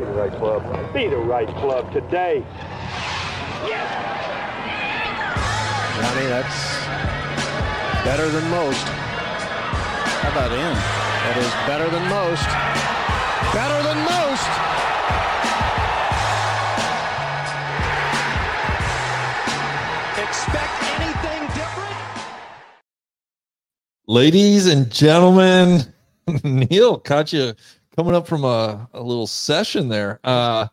Be the right club. Be the right club today. Johnny, that's better than most. How about in? That is better than most. Better than most. Expect anything different? Ladies and gentlemen, Neil caught you coming up from a, a little session there. Uh,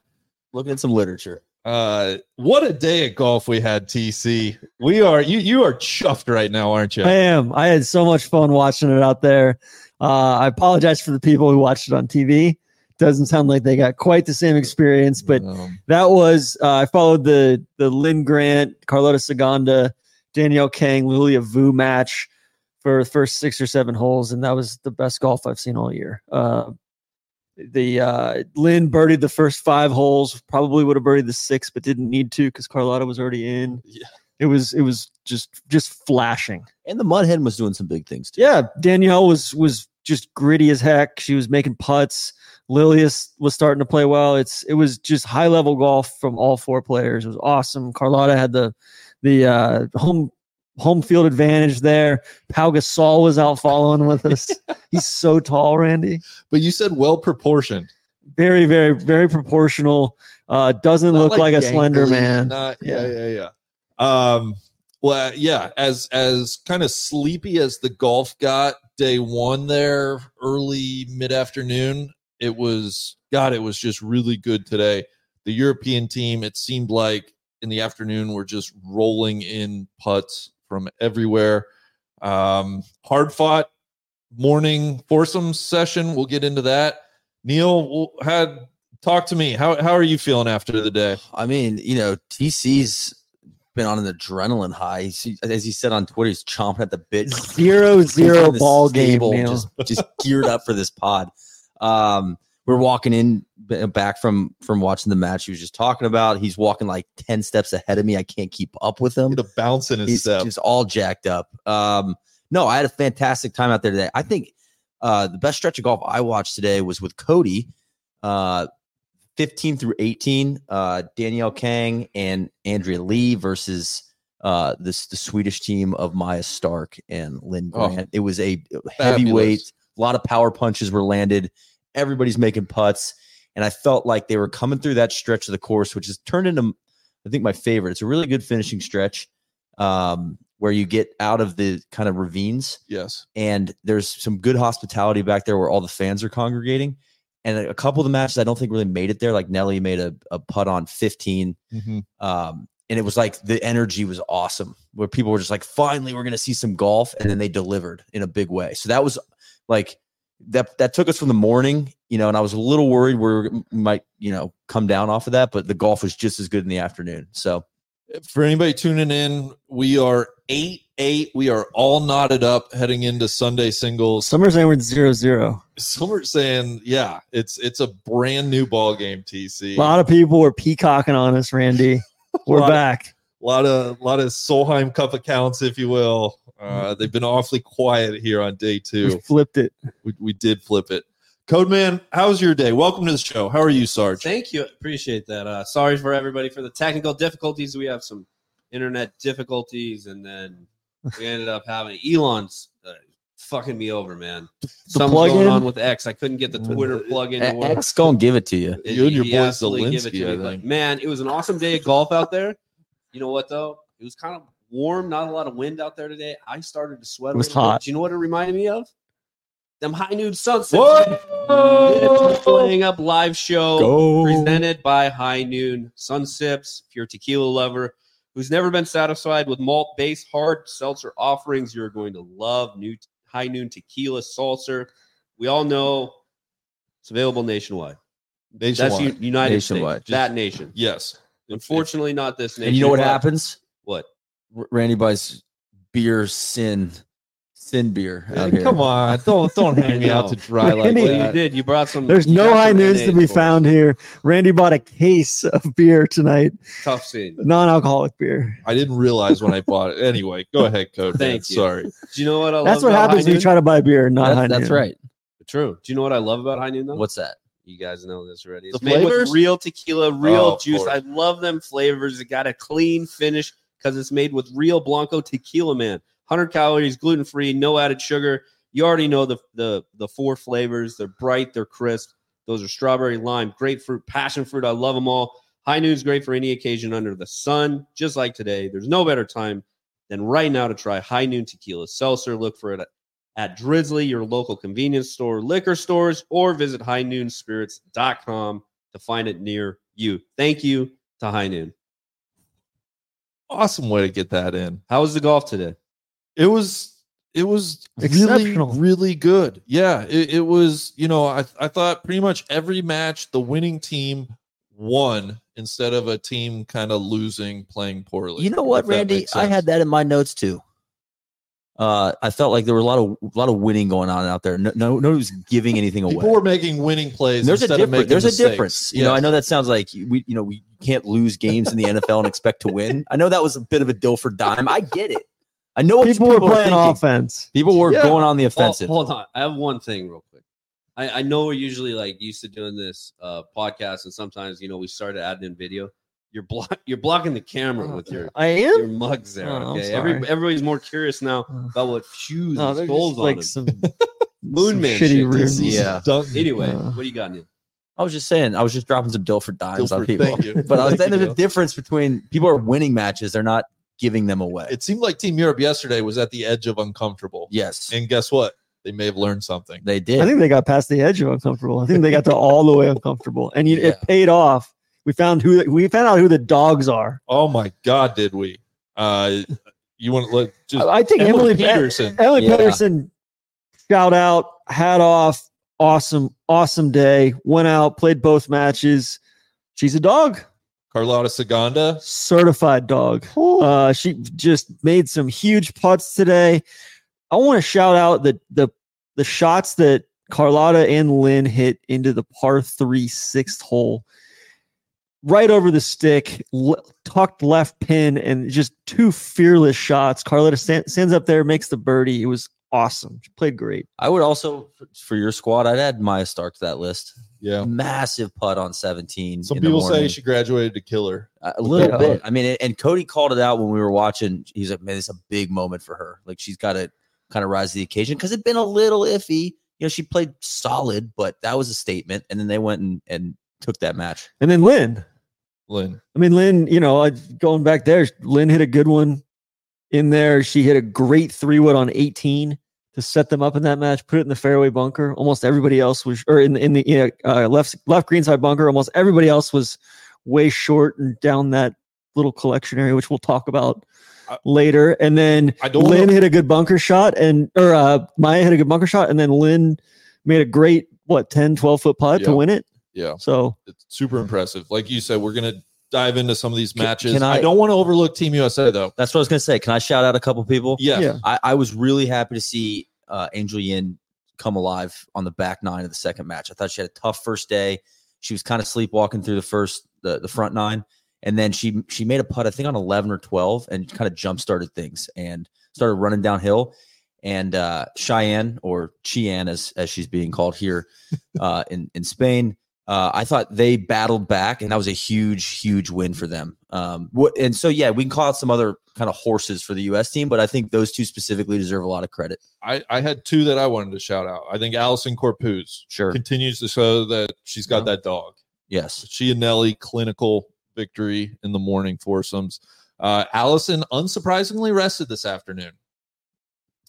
Looking at some literature. uh, what a day at golf we had, TC. We are you you are chuffed right now, aren't you? I am. I had so much fun watching it out there. Uh, I apologize for the people who watched it on TV. Doesn't sound like they got quite the same experience, but Um, that was uh, I followed the the Linn Grant, Carlota Ciganda, Danielle Kang, Lilia Vu match for the first six or seven holes, and that was the best golf I've seen all year. Uh, the uh, Linn birdied the first five holes, probably would have birdied the six, but didn't need to because Carlota was already in. Yeah. It was it was just just flashing. And the Mudhead was doing some big things too. Yeah, Danielle was was just gritty as heck. She was making putts. Lilius was starting to play well. It's it was just high level golf from all four players. It was awesome. Carlota had the the uh, home home field advantage there. Pau Gasol was out following with us. He's so tall, Randy. but you said well proportioned. Very, very, very proportional. Uh, doesn't Not look like, a slender man. Not, yeah, Yeah. yeah, yeah. Um, well, yeah, as as kind of sleepy as the golf got day one there, early mid afternoon, it was God, it was just really good today. The European team, it seemed like in the afternoon, we're just rolling in putts from everywhere. Um, hard fought morning foursome session. We'll get into that. Neil had talk to me. How how are you feeling after the day? I mean, you know, TC's been on an adrenaline high. He's- as he said on Twitter, he's chomping at the bit. Zero zero He's zero ball game. stable, Neil. just just geared up for this pod. Um, we're walking in back from from watching the match he was just talking about. He's walking like ten steps ahead of me. I can't keep up with him. A bounce in his He's step. just all jacked up. Um, no, I had a fantastic time out there today. I think uh, the best stretch of golf I watched today was with Cody, uh, 15 through 18, uh, Danielle Kang and Andrea Lee versus uh, this the Swedish team of Maja Stark and Linn Oh, Grant. it was a heavyweight. A lot of power punches were landed. Everybody's making putts, and I felt like they were coming through that stretch of the course, which has turned into, I think, my favorite. It's a really good finishing stretch um, where you get out of the kind of ravines Yes. and there's some good hospitality back there where all the fans are congregating. And a couple of the matches I don't think really made it there. Like Nelly made a, a putt on 15. Um, and it was like the energy was awesome where people were just like, finally, we're going to see some golf. And then they delivered in a big way. So that was like, that that took us from the morning, you know, and I was a little worried we might, you know, come down off of that, but the golf was just as good in the afternoon. So uh, For anybody tuning in, we are eight eight. We are all knotted up heading into Sunday singles. Summer's saying we're zero zero. Some are saying, yeah, it's it's a brand new ball game. TC. A lot of people were peacocking on us, Randy. We're Lot- back. a lot of a lot of Solheim Cup accounts, if you will. Uh, they've been awfully quiet here on day We two. flipped it. We, we did flip it. Codeman, how's your day? Welcome to the show. How are you, Sarge? Thank you. Appreciate that. Uh, sorry for everybody for the technical difficulties. We have some internet difficulties, and then we ended up having Elon's uh, fucking me over, man. Something's plug-in? going on with X. I couldn't get the Twitter plug-in to work. X gonna give it to you. It- You and your he boy absolutely give it to me. But, think. man, it was an awesome day of golf out there. You know what though? It was kind of warm, not a lot of wind out there today. I started to sweat. It was a little bit. hot. Do you know what it reminded me of? Them high noon sunsets. Whoa! Playing up live show Go. presented by High Noon Sun Sips. If you're a tequila lover who's never been satisfied with malt based hard seltzer offerings, you're going to love new High Noon Tequila Seltzer. We all know it's available nationwide. Nationwide. U- United Nationwide. States. That nation. yes. Unfortunately, not this nation. And you know what happens? What? R- Randy buys beer sin sin beer out here. come on, don't don't hang me out to dry like Randy- Well, you did. You brought some. There's no got high some noons to be for found here. Randy bought a case of beer tonight, Tough scene. non-alcoholic beer. I didn't realize when I bought it. Anyway, go ahead, Code. Thank you. Sorry. Do you know what I love? That's what about happens when you try to buy beer, not That's, high that's noon. right. True. Do you know what I love about High Noon though? What's that? You guys know this already. The made flavors? with real tequila, real Oh, juice. course. I love them flavors. It got a clean finish because it's made with real Blanco tequila, man. 100 calories, gluten free, no added sugar. You already know the the the four flavors. They're bright, they're crisp. Those are strawberry, lime, grapefruit, passion fruit. I love them all. High noon's great for any occasion under the sun, just like today. There's no better time than right now to try High Noon Tequila Seltzer. Look for it at, at Drizzly, your local convenience store, liquor stores, or visit highnoonspirits.com to find it near you. Thank you to High Noon. Awesome way to get that in. How was the golf today? It was it was really Exceptional. really good. Yeah, it, it was. You know, I I thought pretty much every match the winning team won instead of a team kind of losing playing poorly. You know what, Randy? I had that in my notes too. Uh, I felt like there were a lot of a lot of winning going on out there. No, no, nobody was giving anything away. People were making winning plays. There's a instead of difference. making There's a difference. You know, I know that sounds like we, you know, we can't lose games in the NFL and expect to win. I know that was a bit of a Dilfer dime. I get it. I know what People were playing thinking. offense. People were Yeah. going on the Oh, offensive. hold on. I have one thing real quick. I, I know we're usually like used to doing this uh podcast, and sometimes you know we started adding in video. You're block you're blocking the camera with your I am your am. mugs there. Oh, I'm okay, Every, sorry. everybody's more curious now Oh. about what shoes No, and they're on like them. some Moon some man shitty shit. runes. Yeah. Dunk- Anyway, Uh, what do you got, Neil? I was just saying, I was just dropping some Dilfer dimes on people. thank you. But I was Thank saying there's a difference between people are winning matches; they're not giving them away. It seemed like Team Europe yesterday was at the edge of uncomfortable. yes, And guess what? They may have learned something. they did. I think they got past the edge of uncomfortable. I think they got to all the way uncomfortable, and you, Yeah. it paid off. We found who we found out who the dogs are. Oh my God, did we? Uh, you want to let just I I think Emily Emily, Peterson. Emily Yeah. Peterson, shout out, hat off, awesome, awesome day. Went out, played both matches. She's a dog, Carlota Ciganda. certified dog. Uh, she just made some huge putts today. I want to shout out the the the shots that Carlota and Linn hit into the par three sixth hole, right over the stick, le- tucked left pin, and just two fearless shots. Carlota stand, stands up there, makes the birdie. It was awesome. She played great. I would also for your squad, I'd add Maja Stark to that list. Yeah. Massive putt on 17. Some in the people say she graduated to killer. a little Yeah. bit. I mean, and Cody called it out when we were watching. He's like, "Man, it's a big moment for her. Like she's got to kind of rise to the occasion because it'd been a little iffy. You know, she played solid, but that was a statement. And then they went and, and took that match. And then Linn. Linn. I mean, Linn, you know, going back there, Linn hit a good one in there. She hit a great three wood on 18 to set them up in that match, put it in the fairway bunker. Almost everybody else was, or in, in the uh, left left greenside bunker, almost everybody else was way short and down that little collection area, which we'll talk about I- later. And then I don't Linn know- hit a good bunker shot, and or uh, Maja hit a good bunker shot, and then Linn made a great, what, 10, 12 foot putt to win it. Yeah. So It's super impressive. Like you said, we're gonna dive into some of these Can- matches. can I, I- don't want to overlook Team USA though. That's what I was going to say. Can I shout out a couple people? Yeah. Yeah. I, I was really happy to see uh, Angel Yin come alive on the back nine of the second match. I thought she had a tough first day. She was kind of sleepwalking through the first the, the front nine, and then she she made a putt I think on eleven or twelve, and kind of jump started things and started running downhill. And uh, Cheyenne or Chian as as she's being called here uh, in in Spain. Uh, I thought they battled back, and that was a huge, huge win for them. Um, what, and so, yeah, we can call out some other kind of horses for the U.S. team, but I think those two specifically deserve a lot of credit. I, I had two that I wanted to shout out. I think Allisen Corpuz Sure. continues to show that she's got Yeah. that dog. Yes. She and Nelly clinical victory in the morning foursomes. Uh, Allisen unsurprisingly rested this afternoon.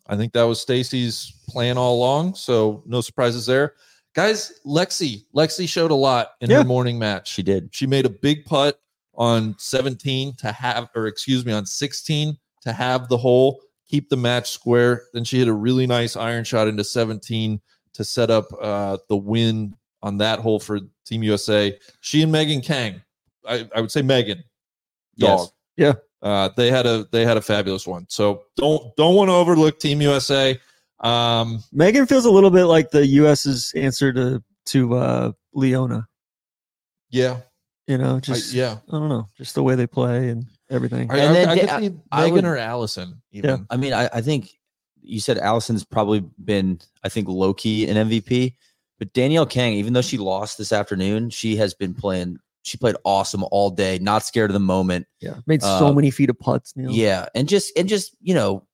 I think that was Stacy's plan all along, so no surprises there. Guys, Lexi, Lexi showed a lot in Yeah. her morning match. She did. She made a big putt on 17 to have, or excuse me, on 16 to have the hole, keep the match square. Then she hit a really nice iron shot into 17 to set up uh, the win on that hole for Team USA. She and Megan Khang, I, I would say Megan, dog. Yes. Yeah. Uh, they had a they had a fabulous one. So don't don't want to overlook Team USA. Um, Megan feels a little bit like the U.S.'s answer to to uh, Leona. yeah, You know, I, just yeah. I don't know, just the way they play and everything. I, And I, then I they- could see I Megan would- or Allisen. Even. I mean, I, I think you said Allisen's probably been, I think, low key an MVP. But Danielle Kang, even though she lost this afternoon, she has been playing. She played awesome all day, not scared of the moment. Yeah, made so Uh, many feet of putts. Neil. Yeah, and just and just you know,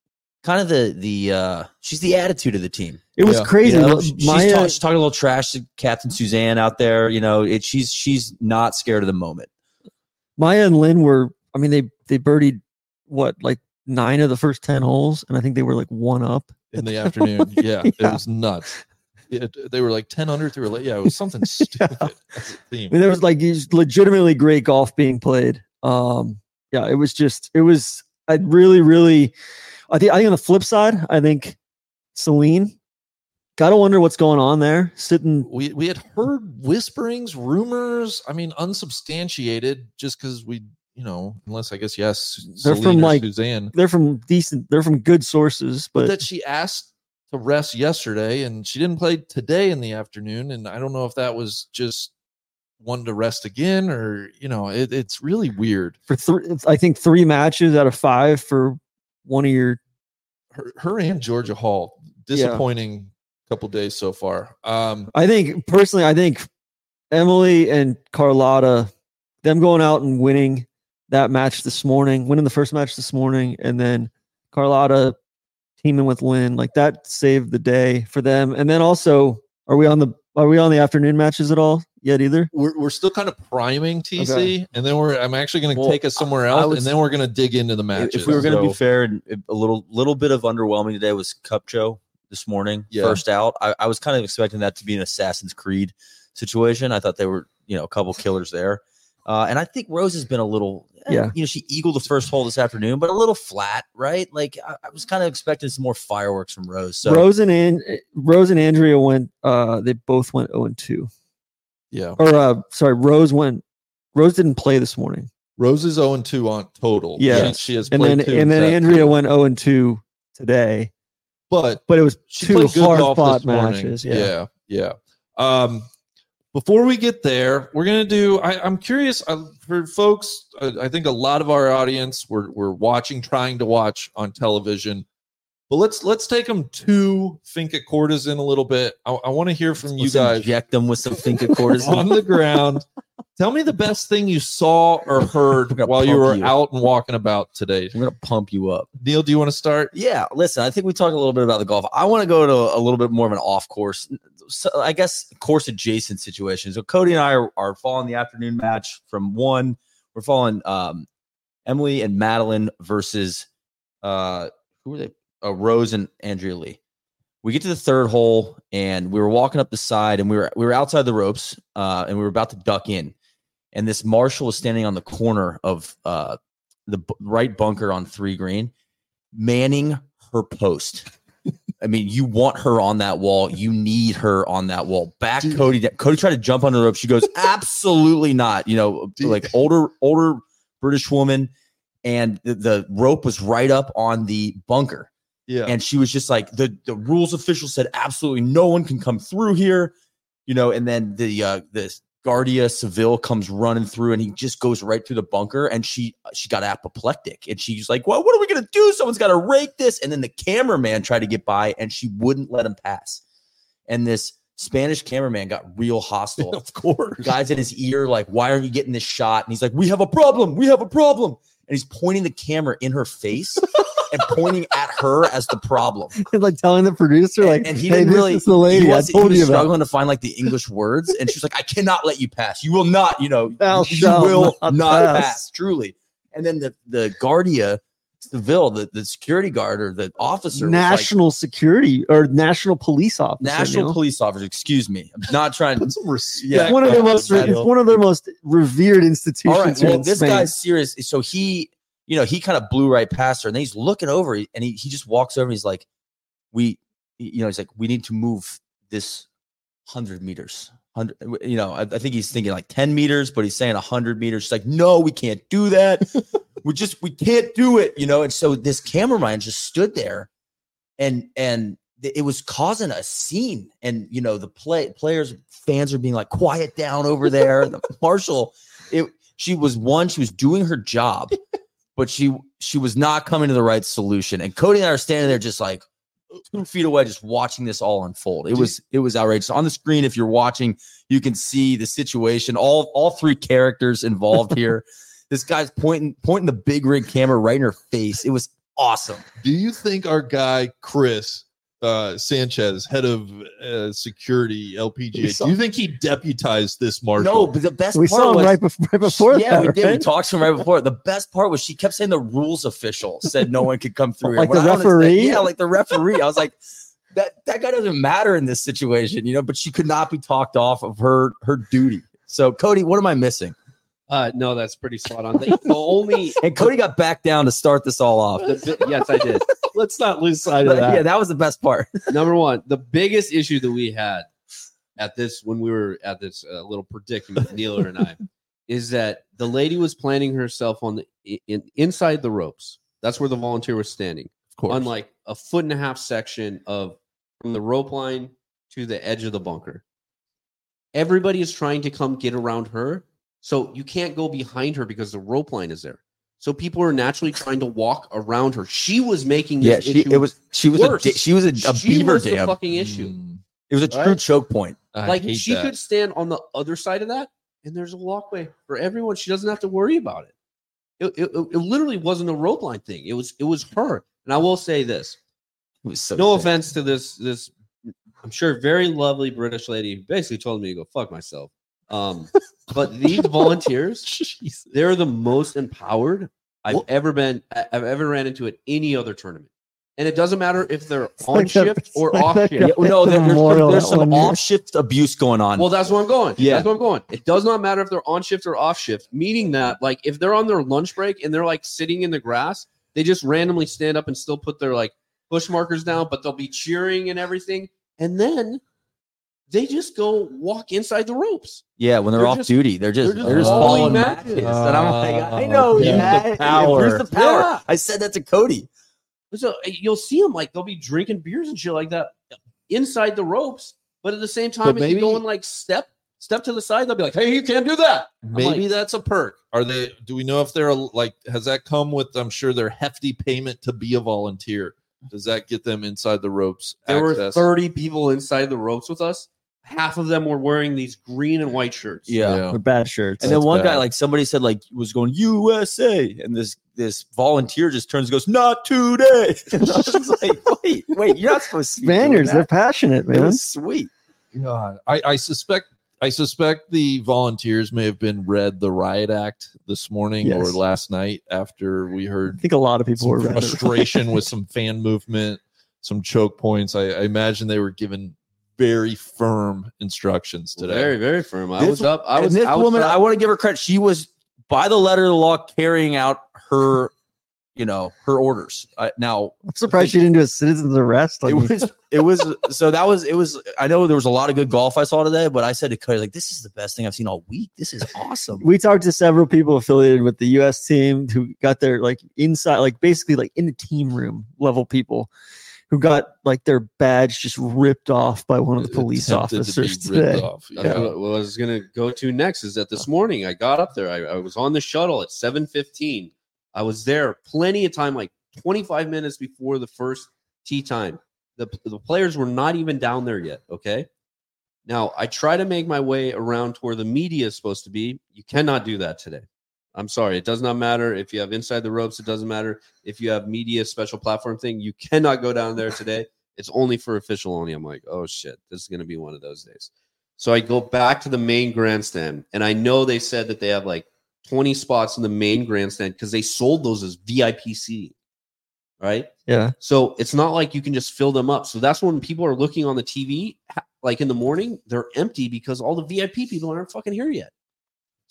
kind of the the uh she's the attitude of the team. it was Yeah. crazy. You know, she's, Maya, talk- she's talking a little trash to Captain Suzann out there. You know, it, she's she's not scared of the moment. Maja and Linn were. I mean, they they birdied what like nine of the first ten holes, and I think they were like one up. in the afternoon. Yeah, it was nuts. It, they were like 10 under through late. Yeah, it was something stupid as a theme. I mean, there was like legitimately great golf being played. Um, yeah, it was just it was. I really, really. I think I think on the flip side, I think Celine. Gotta wonder what's going on there. Sitting, We we had heard whisperings, rumors. I mean, unsubstantiated, just because we, you know, unless I guess yes, They're Celine from, like, Suzann, they're from decent. They're from good sources, but but that she asked to rest yesterday, and she didn't play today in the afternoon, and I don't know if that was just one to rest again, or you know, it, it's really weird. for three, I think three matches out of five for one of your Her, her and Georgia Hall disappointing couple days so far. Um, I think personally, I think Emily and Carlota, them going out and winning that match this morning, winning the first match this morning, and then Carlota teaming with Linn, like that saved the day for them. And then also, are we on the are we on the afternoon matches at all yet either? we're, we're still kind of priming TC, Okay. and then we're I'm actually going to Well, take us somewhere else, was- and then we're going to dig into the If- matches. If we were going to So- be fair, and a little little bit of underwhelming today was Kupcho this morning. Yeah. First out, I, I was kind of expecting that to be an Assassin's Creed situation. I thought they were you know a couple killers there, uh, and I think Rose has been a little. eh, Yeah. you know she eagled the first hole this afternoon, but a little flat, right? Like I, I was kind of expecting some more fireworks from Rose. So Rose and An- Rose and Andrea went. uh They both went zero and two. Yeah, Or uh sorry, Rose went. Rose didn't play this morning. Rose is 0 and 2 on total. Yeah. she, she has and played then two and then Andrea went 0 and 2 today, but but it was two hard fought matches. Yeah. yeah, yeah. Um, before we get there, we're gonna do. I, I'm curious uh, for folks. Uh, I think a lot of our audience were were watching, trying to watch on television. But let's let's take them to Finca Cortesin a little bit. I, I want to hear from you let's guys inject them with some Finca cortisone. on the ground. Tell me the best thing you saw or heard while you were you. out and walking about today. I'm gonna pump you up. Neil, do you want to start? Yeah, listen, I think we talked a little bit about the golf. I want to go to a little bit more of an off course, so I guess course adjacent situation. So Cody and I are, are following the afternoon match from one. We're following um, Emily and Madelene versus uh, who were they? Uh, Rose and Andrea Lee. We get to the third hole and we were walking up the side and we were we were outside the ropes uh, and we were about to duck in, and this marshal was standing on the corner of uh, the b- right bunker on three green, manning her post. I mean, you want her on that wall. You need her on that wall. Back Cody. da- Cody tried to jump under the rope. She goes, absolutely not. You know, Dude. like older, older British woman, and the, the rope was right up on the bunker. Yeah. And she was just like, the the rules official said absolutely no one can come through here. You know, and then the uh the Guardia Civil comes running through and he just goes right through the bunker and she she got apoplectic and she's like, Well, what are we gonna do? Someone's gotta rake this. And then the cameraman tried to get by and she wouldn't let him pass. And this Spanish cameraman got real hostile. of course. Guys in his ear, like, why aren't you getting this shot? And he's like, We have a problem, we have a problem. And he's pointing the camera in her face and pointing at her as the problem. And like telling the producer, And- like, and he hey, didn't this really is the lady he I was, he was you about. struggling to find like the English words, and she's like, "I cannot let you pass. You will not. You know, Thou you will not not, pass." pass. Truly." And then the the Guardia Civil, the, the security guard or the officer, was like, National security or national police officer. national Neil. police officer. Excuse me, I'm not trying to. Put respect. Yeah. It's one of their most. that. It's one of their most revered institutions. All right, well, in this Spain. guy's serious. So he, you know, he kind of blew right past her, and then he's looking over, and he he just walks over, and he's like, "We, you know, he's like, we need to move this hundred meters." Hundred, you know, I, I think he's thinking like ten meters, but he's saying hundred meters. She's like, "No, we can't do that. we just we can't do it." You know, and so this cameraman just stood there, and and it was causing a scene. And you know, the play players, fans are being like, "Quiet down over there." the marshal, it she was one, she was doing her job, but she she was not coming to the right solution. And Cody and I are standing there just like, two feet away, just watching this all unfold. It was it was outrageous. On the screen, if you're watching, you can see the situation. All all three characters involved here. this guy's pointing pointing the big rig camera right in her face. It was awesome. Do you think our guy Chris uh, Sanchez, head of uh, security LPGA, saw- do you think he deputized this marshal? No, but the best We part saw him was right, bef- right before yeah, that. we did. We talked to him right before. The best part was she kept saying the rules official said no one could come through. Like What the I don't referee? Yeah, like the referee. I was like, that that guy doesn't matter in this situation, you know. But she could not be talked off of her her duty. So Cody, what am I missing? Uh, no, that's pretty spot on. The, the only, And Cody got back down to start this all off. the, yes, I did. Let's not lose sight of that. yeah, that was the best part. Number one, the biggest issue that we had at this when we were at this uh, little predicament, Neeler and I, is that the lady was planting herself on the in, inside the ropes. That's where the volunteer was standing, of course. on like a foot and a half section of from the rope line to the edge of the bunker. Everybody is trying to come get around her, so you can't go behind her because the rope line is there. So people are naturally trying to walk around her. She was making Yeah, this she issue it was she was a worse. da- she was a, a she beaver was the dam. fucking issue. Mm, It was a true Right? choke point. I like she that. could stand on the other side of that, and there's a walkway for everyone. She doesn't have to worry about it. It, it, it literally wasn't a rope line thing. It was it was her. And I will say this: It was so no sick. offense to this this, I'm sure very lovely British lady who basically told me to go fuck myself. Um, but these volunteers, they're the most empowered I've Well- ever been. I- I've ever ran into at any other tournament. And it doesn't matter if they're on like shift it's or like off shift. Yeah, well, no, there- there's, Memorial some, there's some one year. off shift abuse going on. Well, that's where I'm going. Yeah. That's where I'm going. It does not matter if they're on shift or off shift, meaning that, like, if they're on their lunch break and they're like sitting in the grass, they just randomly stand up and still put their like push markers down, but they'll be cheering and everything. And then they just go walk inside the ropes. Yeah, when they're, They're off just- duty, they're just they're they're just just, following following matches. matches. and I'm like, I Oh, know, give yeah, the power. Where's the power? Yeah. I said that to Cody. So uh, you'll see them like they'll be drinking beers and shit like that inside the ropes, but at the same time, But if maybe- you go and like step step to the side, they'll be like, "Hey, you can't do that." Maybe like- that's a perk. Are they? Do we know if they're like? Has that come with? I'm sure their hefty payment to be a volunteer. Does that get them inside the ropes? There were 30 people inside the ropes with us. Half of them were wearing these green and white shirts. Yeah. With bad shirts. And then That's one guy, like somebody said, like was going USA, and this this volunteer just turns and goes, "Not today." And I was like, "Wait, wait, you're not supposed to." be Spaniards, they're that." passionate, It man. was sweet. God, I, I suspect. I suspect the volunteers may have been read the riot act this morning or last night after we heard. I think a lot of people were frustration with some fan movement, some choke points. I, I imagine they were given very firm instructions today. Very, very firm. I This- was up. I and was this I was woman, up. I want to give her credit. She was by the letter of the law carrying out her, you know, her orders. Uh, now I'm surprised she didn't do a citizen's arrest. Like, it was, it was. So that was, it was. I know there was a lot of good golf I saw today, but I said to Cody, like, this is the best thing I've seen all week. This is awesome. we talked to several people affiliated with the U.S. team who got their like inside, like basically like in the team room level people who got like their badge just ripped off by one of the police Attempted to officers ripped today. off. Yeah. what, what I was gonna go to next is that this morning I got up there. I, I was on the shuttle at 7:15. I was there plenty of time, like 25 minutes before the first tea time. The, the players were not even down there yet. Okay. Now I try to make my way around to where the media is supposed to be. You cannot do that today. I'm sorry. It does not matter if you have inside the ropes. It doesn't matter if you have media special platform thing. You cannot go down there today. It's only for official only. I'm like, oh shit, this is gonna be one of those days. So I go back to the main grandstand, and I know they said that they have like 20 spots in the main grandstand because they sold those as VIP seating, right? Yeah. So it's not like you can just fill them up. So that's when people are looking on the TV, like in the morning, they're empty because all the VIP people aren't fucking here yet.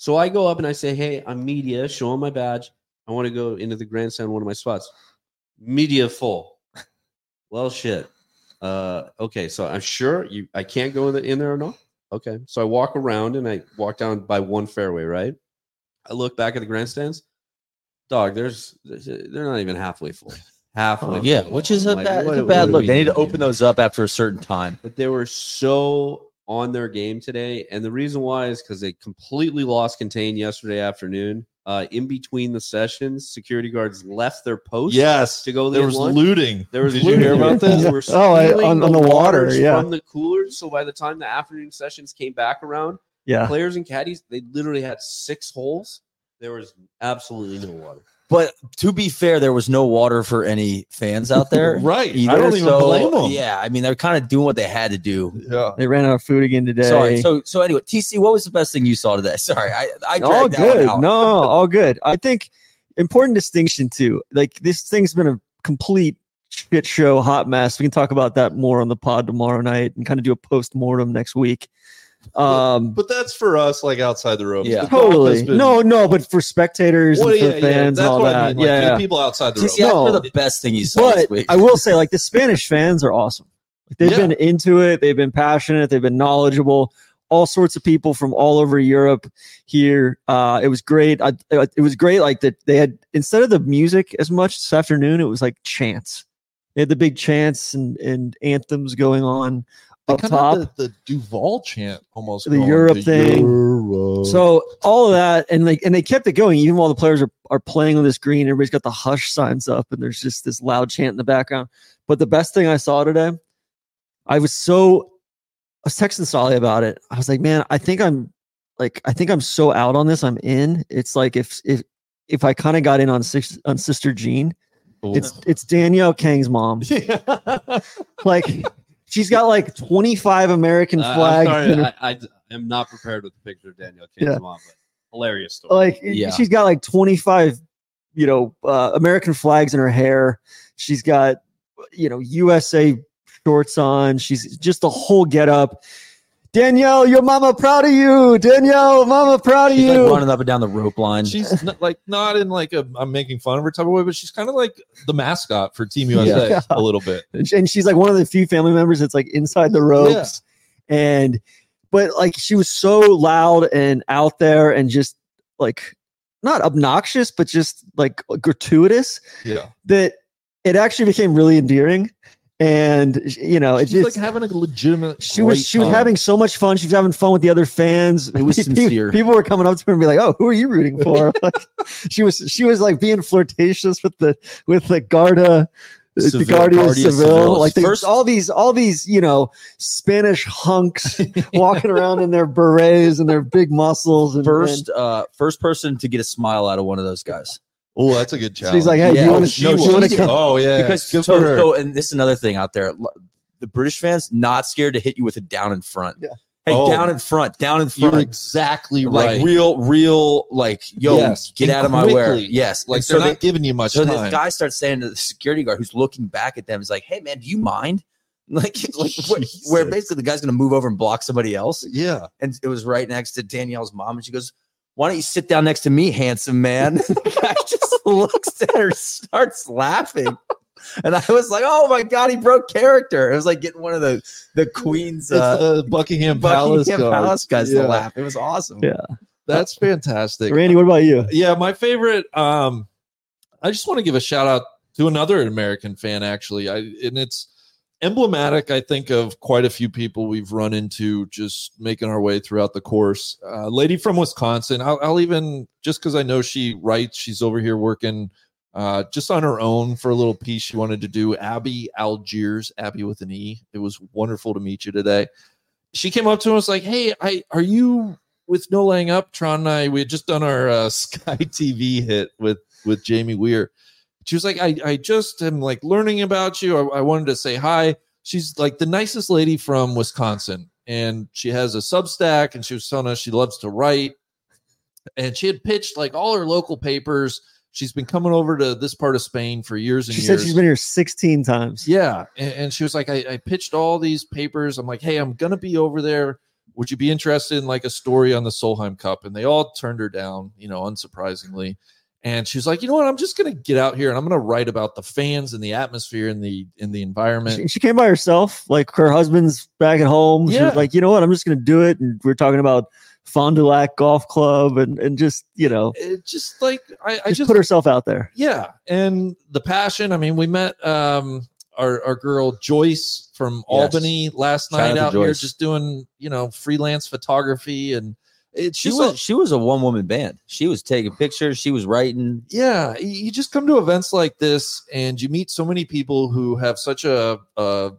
So I go up and I say, Hey, I'm media, show them my badge. I want to go into the grandstand, one of my spots. Media full. well, shit. Uh, okay, so I'm sure you I can't go in, the, in there or not. Okay, so I walk around and I walk down by one fairway, right? I look back at the grandstands. Dog, there's they're not even halfway full. Halfway. yeah, full. which is a Like, bad, what- a bad look. They need to open those up after a certain time. But they were so on their game today, and the reason why is because they completely lost contain yesterday afternoon. Uh, in between the sessions, security guards left their post. Yes, to go there get was lunch. looting. There was Did you hear about this? They were Oh, I- stealing on- on the water, yeah. from the coolers. So by the time the afternoon sessions came back around, Yeah. players and caddies they literally had six holes. There was absolutely no water. But to be fair, there was no water for any fans out there. Right. either, I don't even so, blame them. Yeah, I mean they're kind of doing what they had to do. Yeah. They ran out of food again today. Sorry. So so anyway, TC, what was the best thing you saw today? Sorry, I I all dragged that one good. No, all good. I think important distinction too. Like this thing's been a complete shit show, hot mess. We can talk about that more on the pod tomorrow night and kind of do a post mortem next week. Um, But that's for us, like outside the ropes. Yeah. The totally. been- No, no, but for spectators Well, and for yeah, yeah, fans that's and all what that. I mean. Like, yeah, yeah. people outside the ropes. TC, No. the best thing you saw this But week. I will say, like the Spanish fans are awesome. Like, they've Yeah. been into it. They've been passionate. They've been knowledgeable. All sorts of people from all over Europe here. Uh, it was great. I, it was great. Like that they had instead of the music as much this afternoon, it was like chants. They had the big chants and, and anthems going on They up top. The, the Duval chant almost. The Europe the thing. Euro. So all of that, and like, and they kept it going even while the players are, are playing on this green. Everybody's got the hush signs up, and there's just this loud chant in the background. But the best thing I saw today, I was so, I was texting Solly about it. I was like, man, I think I'm, like, I think I'm so out on this. I'm in. It's like if if if I kind of got in on six on Sister Jean, it's it's Danielle Kang's mom. Like, she's got like 25 American Uh, I'm flags. sorry, her- I, I am not prepared with the picture of Danielle Kang's Yeah. mom, but hilarious story. like Yeah. she's got like 25 you know uh, american flags in her hair she's got you know usa shorts on she's just a whole get up danielle your mama proud of you danielle mama proud of you. She's like running up and down the rope line. she's not, like not in like a I'm making fun of her type of way, but she's kind of like the mascot for Team USA Yeah. a little bit. and she's like one of the few family members that's like inside the ropes and but like she was so loud and out there and just like not obnoxious but just like gratuitous Yeah, that it actually became really endearing and you know it's just like having a legitimate. she was she was time. having so much fun she was having fun with the other fans It was People- sincere. people were coming up to her and be like oh who are you rooting for like, she was she was like being flirtatious with the with the garda the Civil- Guardia, Guardia Civil, Civil. like they, First- all these, all these, you know, Spanish hunks walking around in their berets and their big muscles. And first uh first person to get a smile out of one of those guys. Oh, that's a good and challenge. she's like, "Hey, Yeah. you want to? She you was- want she to come?" oh yeah, because good so, for her. so and this is another thing out there. The British fans not scared to hit you with a down in front. Yeah. Hey, Oh. down in front, down in front. You're front. exactly like right. real, real, like yo, Yes, get and out of my way. Yes, like And they're not they- giving you much So time. this guy starts saying to the security guard who's looking back at them, is like, "Hey man, do you mind?" Like, like where, where basically the guy's going to move over and block somebody else, yeah, and it was right next to Danielle's mom, and she goes, "Why don't you sit down next to me, handsome man?" the guy just looks at her, starts laughing. And I was like, "Oh my god, he broke character!" It was like getting one of the the queen's it's uh, Buckingham Palace, Buckingham guard. Palace guys Yeah. to laugh. It was awesome. Yeah. That's fantastic. Randy, what about you? Yeah, my favorite. Um, I just want to give a shout out to another American fan, actually. I and it's emblematic, I think, of quite a few people we've run into just making our way throughout the course. Uh, lady from Wisconsin. I'll, I'll even just because I know she writes, she's over here working uh, just on her own for a little piece she wanted to do. Abby Algiers, Abby with an E. It was wonderful to meet you today. She came up to us like, "Hey, I are you with No Laying Up, Tron and I, we had just done our uh, Sky TV hit with with Jamie Weir. She was like, I, I just am like learning about you. I, I wanted to say hi. She's like the nicest lady from Wisconsin, and she has a Substack, and she was telling us she loves to write. And she had pitched like all her local papers. She's been coming over to this part of Spain for years and She years. said she's been here 16 times. Yeah. And, and she was like, I, I pitched all these papers. I'm like, hey, I'm going to be over there. Would you be interested in like a story on the Solheim Cup? And they all turned her down, you know, unsurprisingly. And she was like, you know what? I'm just going to get out here and I'm going to write about the fans and the atmosphere and the in the environment. She, she came by herself. Like her husband's back at home. She Yeah. was like, you know what? I'm just going to do it. And we are talking about Fond du Lac Golf Club and, and just, you know, It just like I, I just, just put herself out there. yeah and the passion i mean we met um our our girl Joyce from Yes. Albany last Shout night to out here just doing you know freelance photography and it's She was a- she was a one woman band. She was taking pictures. She was writing. yeah you just come to events like this and you meet so many people who have such a, a,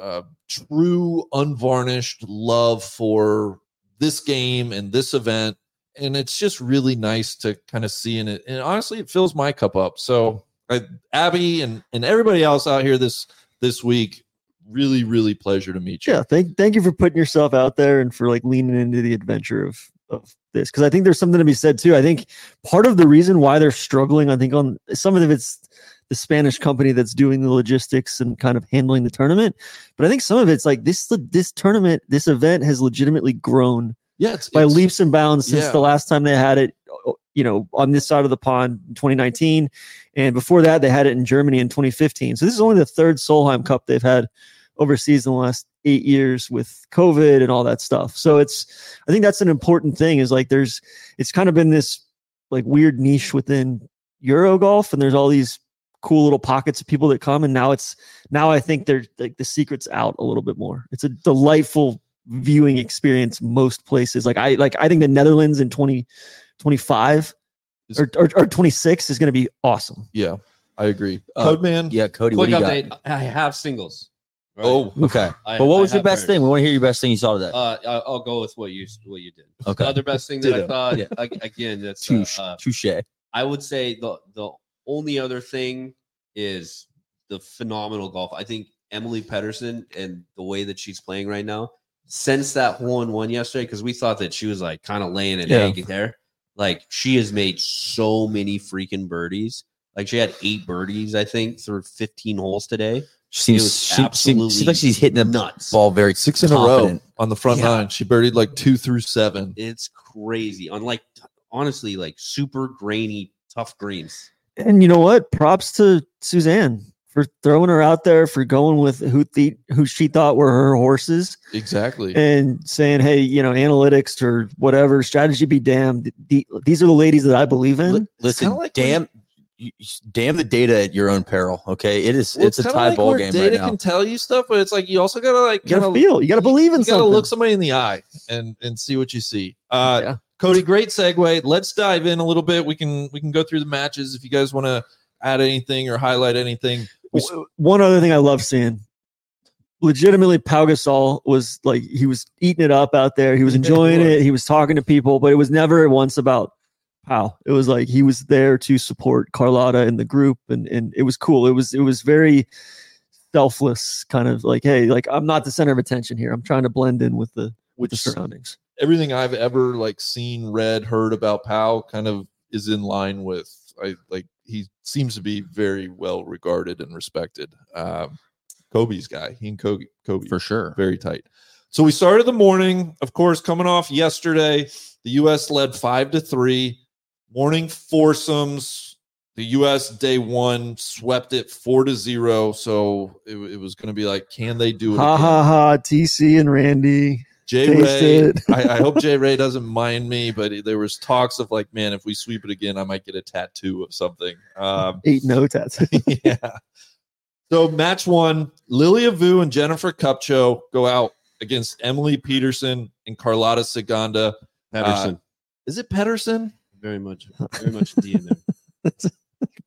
a true unvarnished love for this game and this event and it's just really nice to kind of see in it and honestly it fills my cup up so I, abby and and everybody else out here this this week really really pleasure to meet you Yeah, thank thank you for putting yourself out there and for like leaning into the adventure of of this because I think there's something to be said too. I think part of the reason why they're struggling, I think on some of it's the Spanish company that's doing the logistics and kind of handling the tournament, but I think some of it's like this this tournament, this event has legitimately grown yeah it's, by it's- leaps and bounds since yeah. the last time they had it you know on this side of the pond in 2019 and before that they had it in germany in 2015 so this is only the third solheim cup they've had overseas in the last eight years with covid and all that stuff so it's i think that's an important thing is like there's it's kind of been this like weird niche within euro golf and there's all these cool little pockets of people that come and now it's now i think they're like the secret's out a little bit more it's a delightful viewing experience most places like i like i think the netherlands in 2025 Is- or, or, or 26 is going to be awesome yeah i agree Uh, codeman Yeah, Cody. What Quick do you got? update. I have singles. Right? oh Okay. I- but what I was your have best hers. thing? We want to hear your best thing you saw today. Uh, I- I'll go with what you what you did. Okay. The other best thing that I Ditto. thought, Yeah. ag- again, that's uh, Touche. uh, Touche. I would say the the only other thing is the phenomenal golf. I think Emily Pedersen and the way that she's playing right now, since that hole in one yesterday, because we thought that she was like kind of laying an Yeah. egg there. Like she has made so many freaking birdies. Like she had eight birdies, I think, through 15 holes today. She seems, she, seems, absolutely seems like she's hitting the nuts. ball very six in a row on the front Yeah. nine she birdied like two through seven It's crazy. On like honestly, like super grainy, tough greens. and you know what props to suzann for throwing her out there for going with who the, who she thought were her horses exactly and saying hey you know analytics or whatever strategy be damned the, these are the ladies that i believe in Li- Listen, like when- damn, you- damn the data at your own peril. Okay, it is. Well, it's a tie like ball game Data right now. can tell you stuff, but it's like you also gotta like you gotta kinda- feel you gotta believe in something. you gotta look somebody in the eye and and see what you see. Uh, Yeah. Cody, great segue. Let's dive in a little bit. We can we can go through the matches if you guys want to add anything or highlight anything. One other thing I love seeing, legitimately, Pau Gasol was like he was eating it up out there. He was enjoying it. He was talking to people, but it was never once about Pau. It was like he was there to support Carlota and the group, and and it was cool. It was it was very selfless, kind of like, hey, like I'm not the center of attention here. I'm trying to blend in with the with the surroundings. everything I've ever like seen, read, heard about Pau kind of is in line with I like he seems to be very well regarded and respected. Um, Kobe's guy, he and Kobe, Kobe for sure. very tight. So we started the morning, of course, coming off yesterday. The U.S. led five to three. Morning foursomes. The U.S. day one swept it four to zero. So it, it was going to be like, can they do it? Ha again? ha ha! TC and Randy. Jay Taste Ray. I, I hope Jay Ray doesn't mind me, but there was talks of like, man, if we sweep it again, I might get a tattoo of something. Um, Eight no tats. yeah. So match one, Lilia Vu and Jennifer Kupcho go out against Emily Peterson and Carlota Ciganda. Pedersen. Is it Pedersen? Very much, very much D in there.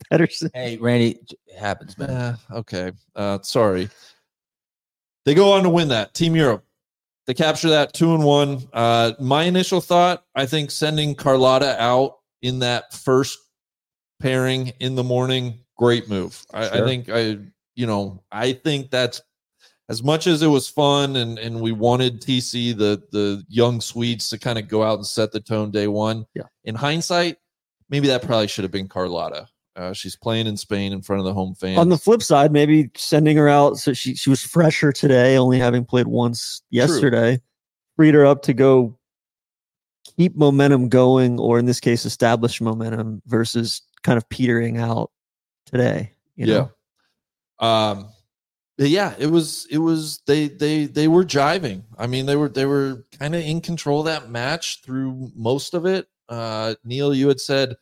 Pedersen. Hey, Randy, it happens, man. Uh, okay. Uh, sorry. They go on to win that. Team Europe. They capture that two and one. Uh, my initial thought, I think sending Carlota out in that first pairing in the morning, great move. I, I think I, you know, I think that's as much as it was fun and and we wanted TC the the young Swedes to kind of go out and set the tone day one. Yeah. In hindsight, maybe that probably should have been Carlota. Uh, she's playing in Spain in front of the home fans. On the flip side, maybe sending her out so she she was fresher today, only having played once yesterday, freed her up to go keep momentum going, or in this case, establish momentum versus kind of petering out today. You know? yeah. Um yeah, it was it was they they they were jiving. I mean, they were they were kind of in control of that match through most of it. Uh Neil, you had said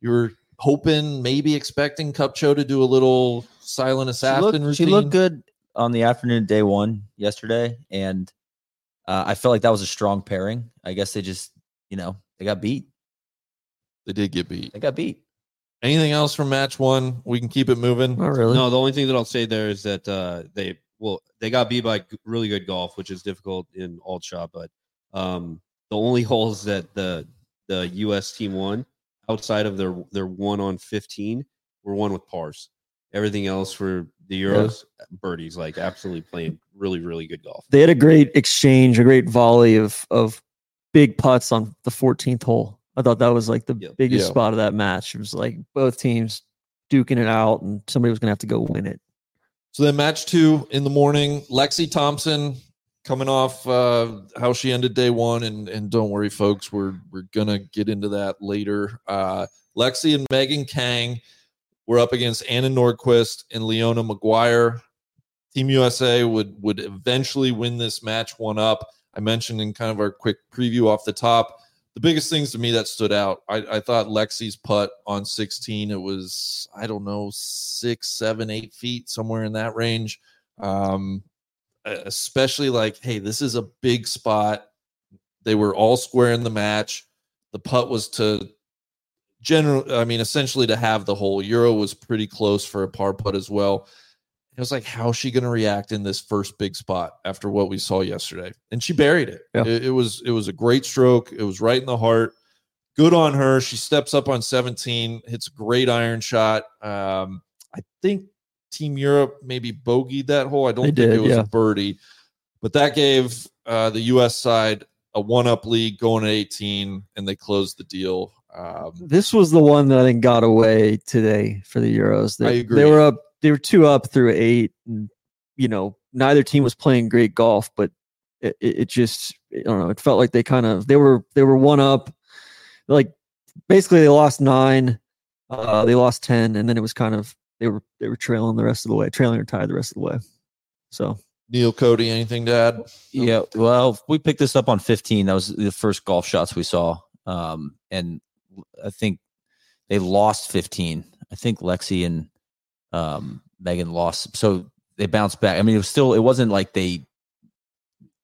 you were hoping, maybe expecting Kupcho to do a little silent She assassin looked, routine. she looked good on the afternoon day one yesterday, and uh, I felt like that was a strong pairing. I guess they just, you know, they got beat. They did get beat. They got beat. Anything else from match one? We can keep it moving. Not really. No, the only thing that I'll say there is that uh, they well they got beat by really good golf, which is difficult in alt shot. But um, the only holes that the the U.S. team won outside of their their one on fifteen were one with pars. Everything else for the Euros birdies, like absolutely playing really really good golf. They had a great exchange, a great volley of of big putts on the 14th hole. I thought that was like the biggest spot of that match. It was like both teams duking it out, and somebody was going to have to go win it. So then match two in the morning, Lexi Thompson coming off uh, how she ended day one, and and don't worry, folks, we're we're gonna get into that later. Uh, Lexi and Megan Khang were up against Anna Nordqvist and Leona Maguire. Team USA would would eventually win this match one up. I mentioned in kind of our quick preview off the top. The biggest things to me that stood out, I, I thought Lexi's putt on 16, it was, I don't know, six, seven, eight feet, somewhere in that range. Um, especially like, hey, this is a big spot. They were all square in the match. The putt was to general, I mean, essentially to have the whole Euro was pretty close for a par putt as well. It was like, how's she going to react in this first big spot after what we saw yesterday? And she buried it. Yeah. It, it was it was a great stroke. It was right in the heart. Good on her. She steps up on 17, hits a great iron shot. Um, I think Team Europe maybe bogeyed that hole. I don't They think it was yeah. a birdie, but that gave uh, the U.S. side a one-up lead going to 18, and they closed the deal. Um, This was the one that I think got away today for the Euros. They, I agree. They were up. They were two up through eight, and you know neither team was playing great golf, but it, it, it just I don't know. It felt like they kind of they were they were one up. Like basically they lost nine, uh, they lost ten, and then it was kind of they were they were trailing the rest of the way, trailing or tied the rest of the way. So Neil Cody, anything to add? Yeah, well, we picked this up on 15. That was the first golf shots we saw. Um, and I think they lost 15. I think Lexi and um, Megan lost. So they bounced back. I mean, it was still, it wasn't like they You're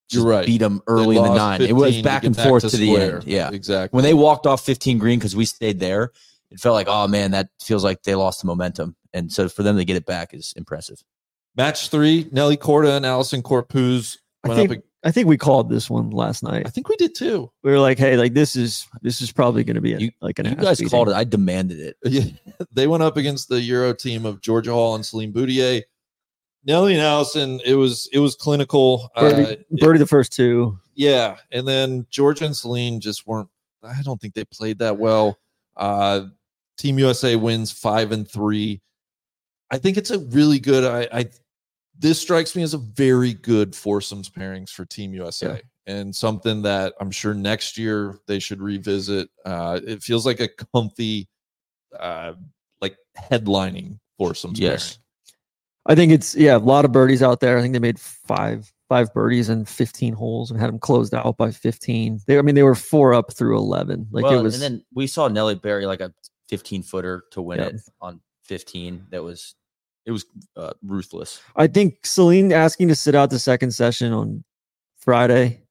just right. beat them early in the nine. It was back get and forth to, the end. Yeah. exactly. When they walked off 15 green because we stayed there, it felt like, oh man, that feels like they lost the momentum. And so for them to get it back is impressive. Match three, Nelly Korda and Allisen Corpuz went think up. Ag- I think we called this one last night. I think we did too. We were like, hey, like this is this is probably going to be a, You- like an You guys beating. called it. I demanded it. Yeah, they went up against the Euro team of Georgia Hall and Celine Boutier. Nelly and Allisen, it was it was clinical. Birdie, Uh, birdie the first two. yeah, and then Georgia and Celine just weren't. I don't think they played that well. Uh, Team USA wins five and three. I think it's a really good. I, I this strikes me as a very good foursomes pairings for Team USA. And something that I'm sure next year they should revisit. Uh, it feels like a comfy, uh, like headlining foursomes Yes. pairing. I think it's yeah, a lot of birdies out there. I think they made five five birdies and 15 holes and had them closed out by 15. They I mean they were four up through 11. Like well, it was and then we saw Nelly bury like a 15 footer to win Yep. it on 15. That was it was uh, ruthless. I think Celine asking to sit out the second session on Friday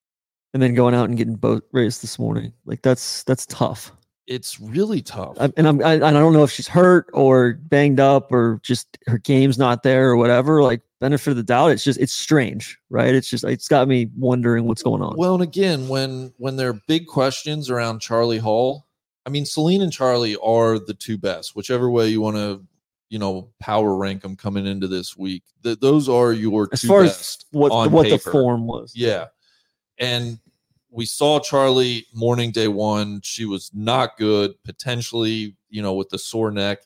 and then going out and getting both raised this morning. Like that's that's tough. It's really tough. I, and I'm I, I don't know if she's hurt or banged up or just her game's not there or whatever. Like benefit of the doubt, it's just it's strange, right? It's just it's got me wondering what's going on. Well, and again, when when there are big questions around Charley Hull, I mean, Celine and Charley are the two best, whichever way you want to, you know, power rank them coming into this week. Th- those are your as two far as best what what the form was. Yeah, and we saw Charley morning day one. She was not good, potentially, you know, with the sore neck,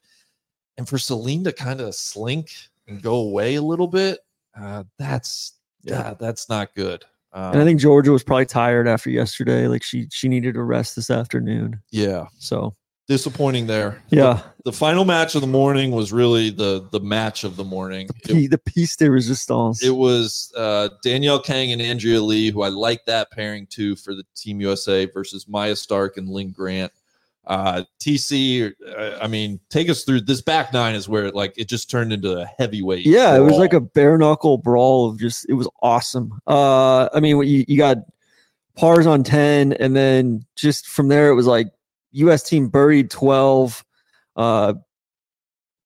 and for Celine to kind of slink and go away a little bit, uh, that's yeah, that's not good. Um, And I think Georgia was probably tired after yesterday. Like she she needed a rest this afternoon. yeah, So disappointing there. yeah, The final match of the morning was really the the match of the morning. the, It, the piece de resistance. it was uh, Danielle Kang and Andrea Lee, who I like that pairing too for the Team USA versus Maja Stark and Linn Grant Uh, TC, I mean, take us through this back nine is where like it just turned into a heavyweight. Yeah, it was like a bare knuckle brawl of just it was awesome. Uh I mean you, you got pars on 10 and then just from there it was like US team birdied 12. Uh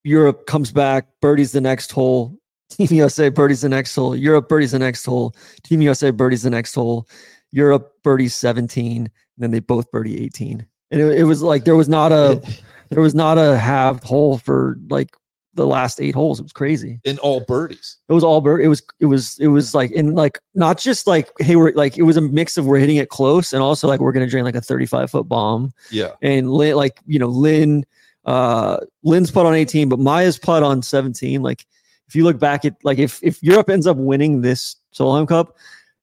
Europe comes back, birdies the next hole. Team USA birdies the next hole. Europe birdies the next hole. Team USA birdies the next hole. Europe birdies 17. And then they both birdie 18. And it, it was like there was not a there was not a half hole for like the last eight holes. It was crazy. in all birdies. It was all bird. It was it was it was like in like not just like hey we're like it was a mix of we're hitting it close and also like we're gonna drain like a 35 foot bomb Yeah. and Linn, like you know Linn uh Linn's putt on 18 but Maja's putt on 17 like if you look back at like if if Europe ends up winning this Solheim Cup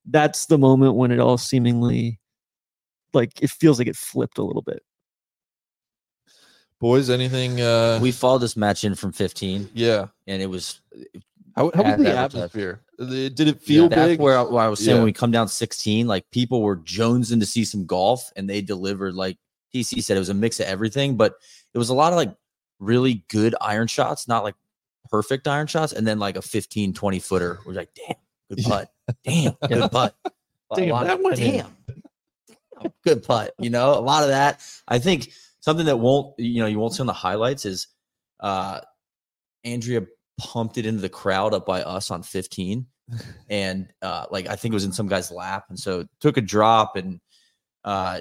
that's the moment when it all seemingly like it feels like it flipped a little bit Boys, anything? Uh, We followed this match in from 15, yeah. and it was How, how was As the atmosphere? Did it feel that's big? where I, where I was saying Yeah. when we come down 16, like people were jonesing to see some golf, and they delivered. Like TC said, it was a mix of everything, but it was a lot of like really good iron shots, not like perfect iron shots, and then like a 15, 20 footer. We're like, damn, good putt, damn, good putt, Damn, that of- went damn, damn, good putt. You know, a lot of that. I think something that won't, you know, you won't see on the highlights is uh Andrea pumped it into the crowd up by us on 15 and uh like i think it was in some guy's lap and so took a drop and uh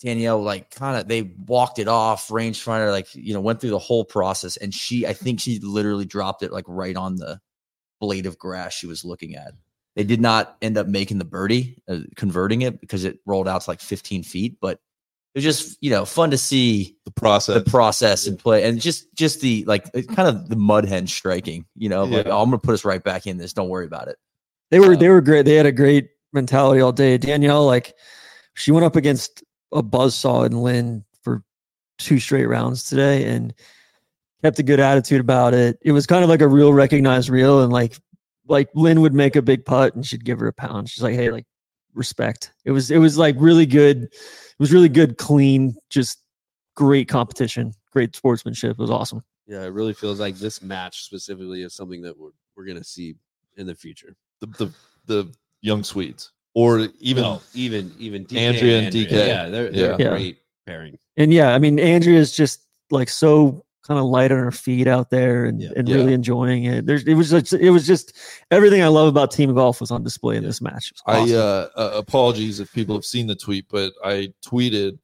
danielle like kind of they walked it off rangefinder like you know went through the whole process and she i think she literally dropped it like right on the blade of grass she was looking at. They did not end up making the birdie uh, converting it because it rolled out to like 15 feet but it was just you know fun to see the process. the process and play and just just the like kind of the mud hen striking you know like oh, i'm gonna put us right back in this don't worry about it They were Uh, they were great. They had a great mentality all day. Danielle, like she went up against a buzzsaw and Linn for two straight rounds today and kept a good attitude about it. It was kind of like a real recognized real, and like like Linn would make a big putt and she'd give her a pound. She's like, hey, like respect. It was it was like really good. It was really good, clean, just great competition, great sportsmanship. It was awesome. Yeah, it really feels like this match specifically is something that we're we're gonna see in the future. the, the the young Swedes, or even No, even even DK Andrea and DK. Yeah, they're, they're Yeah. a great pairing. and yeah, I mean, Andrea is just like so kind of light on her feet out there and, Yeah. and Yeah. really enjoying it. There's it was just, it was just everything I love about team golf was on display in this match. It was I uh, uh apologies if people have seen the tweet, but I tweeted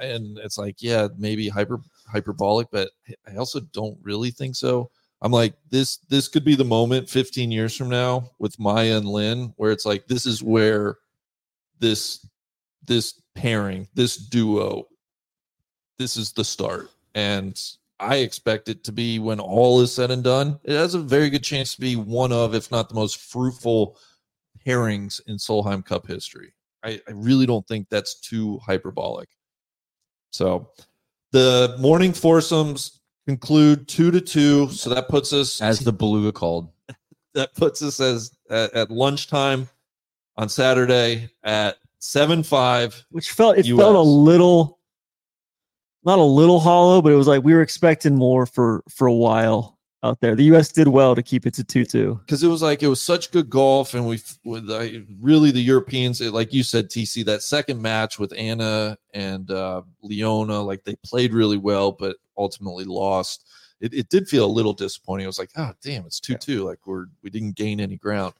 and it's like, yeah, maybe hyper hyperbolic, but I also don't really think so. I'm like, this this could be the moment 15 years from now with Maja and Linn, where it's like this is where this this pairing, this duo, this is the start. And I expect it to be when all is said and done. It has a very good chance to be one of, if not the most fruitful pairings in Solheim Cup history. I, I really don't think that's too hyperbolic. So the morning foursomes conclude two to two. So that puts us as the beluga called that puts us as at, at lunchtime on Saturday at seven five. which felt it felt a little not a little hollow, but it was like we were expecting more for for a while out there. The US did well to keep it to 2-2. because it was like it was such good golf, and we with uh, really the Europeans, it, like you said, TC, that second match with Anna and uh, Leona, like they played really well, but ultimately lost. It, it did feel a little disappointing. It was like, oh damn, it's two two. Like we're we didn't gain any ground.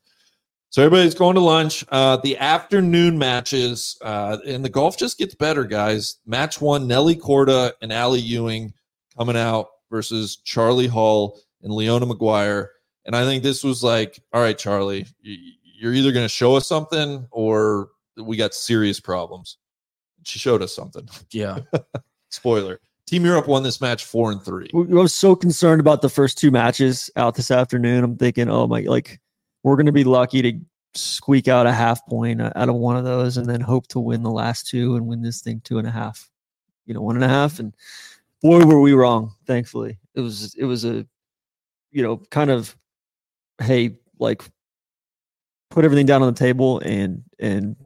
So everybody's going to lunch. Uh, the afternoon matches, uh, and the golf just gets better, guys. Match one: Nelly Korda and Ally Ewing coming out versus Charley Hull and Leona Maguire. And I think this was like, all right, Charley, you're either going to show us something or we got serious problems. She showed us something. yeah Spoiler: Team Europe won this match four and three. I was so concerned about the first two matches out this afternoon. I'm thinking, oh my, like we're going to be lucky to squeak out a half point out of one of those, and then hope to win the last two and win this thing two and a half, you know, one and a half. And boy, were we wrong. Thankfully, it was it was a, you know, kind of, hey, like put everything down on the table and and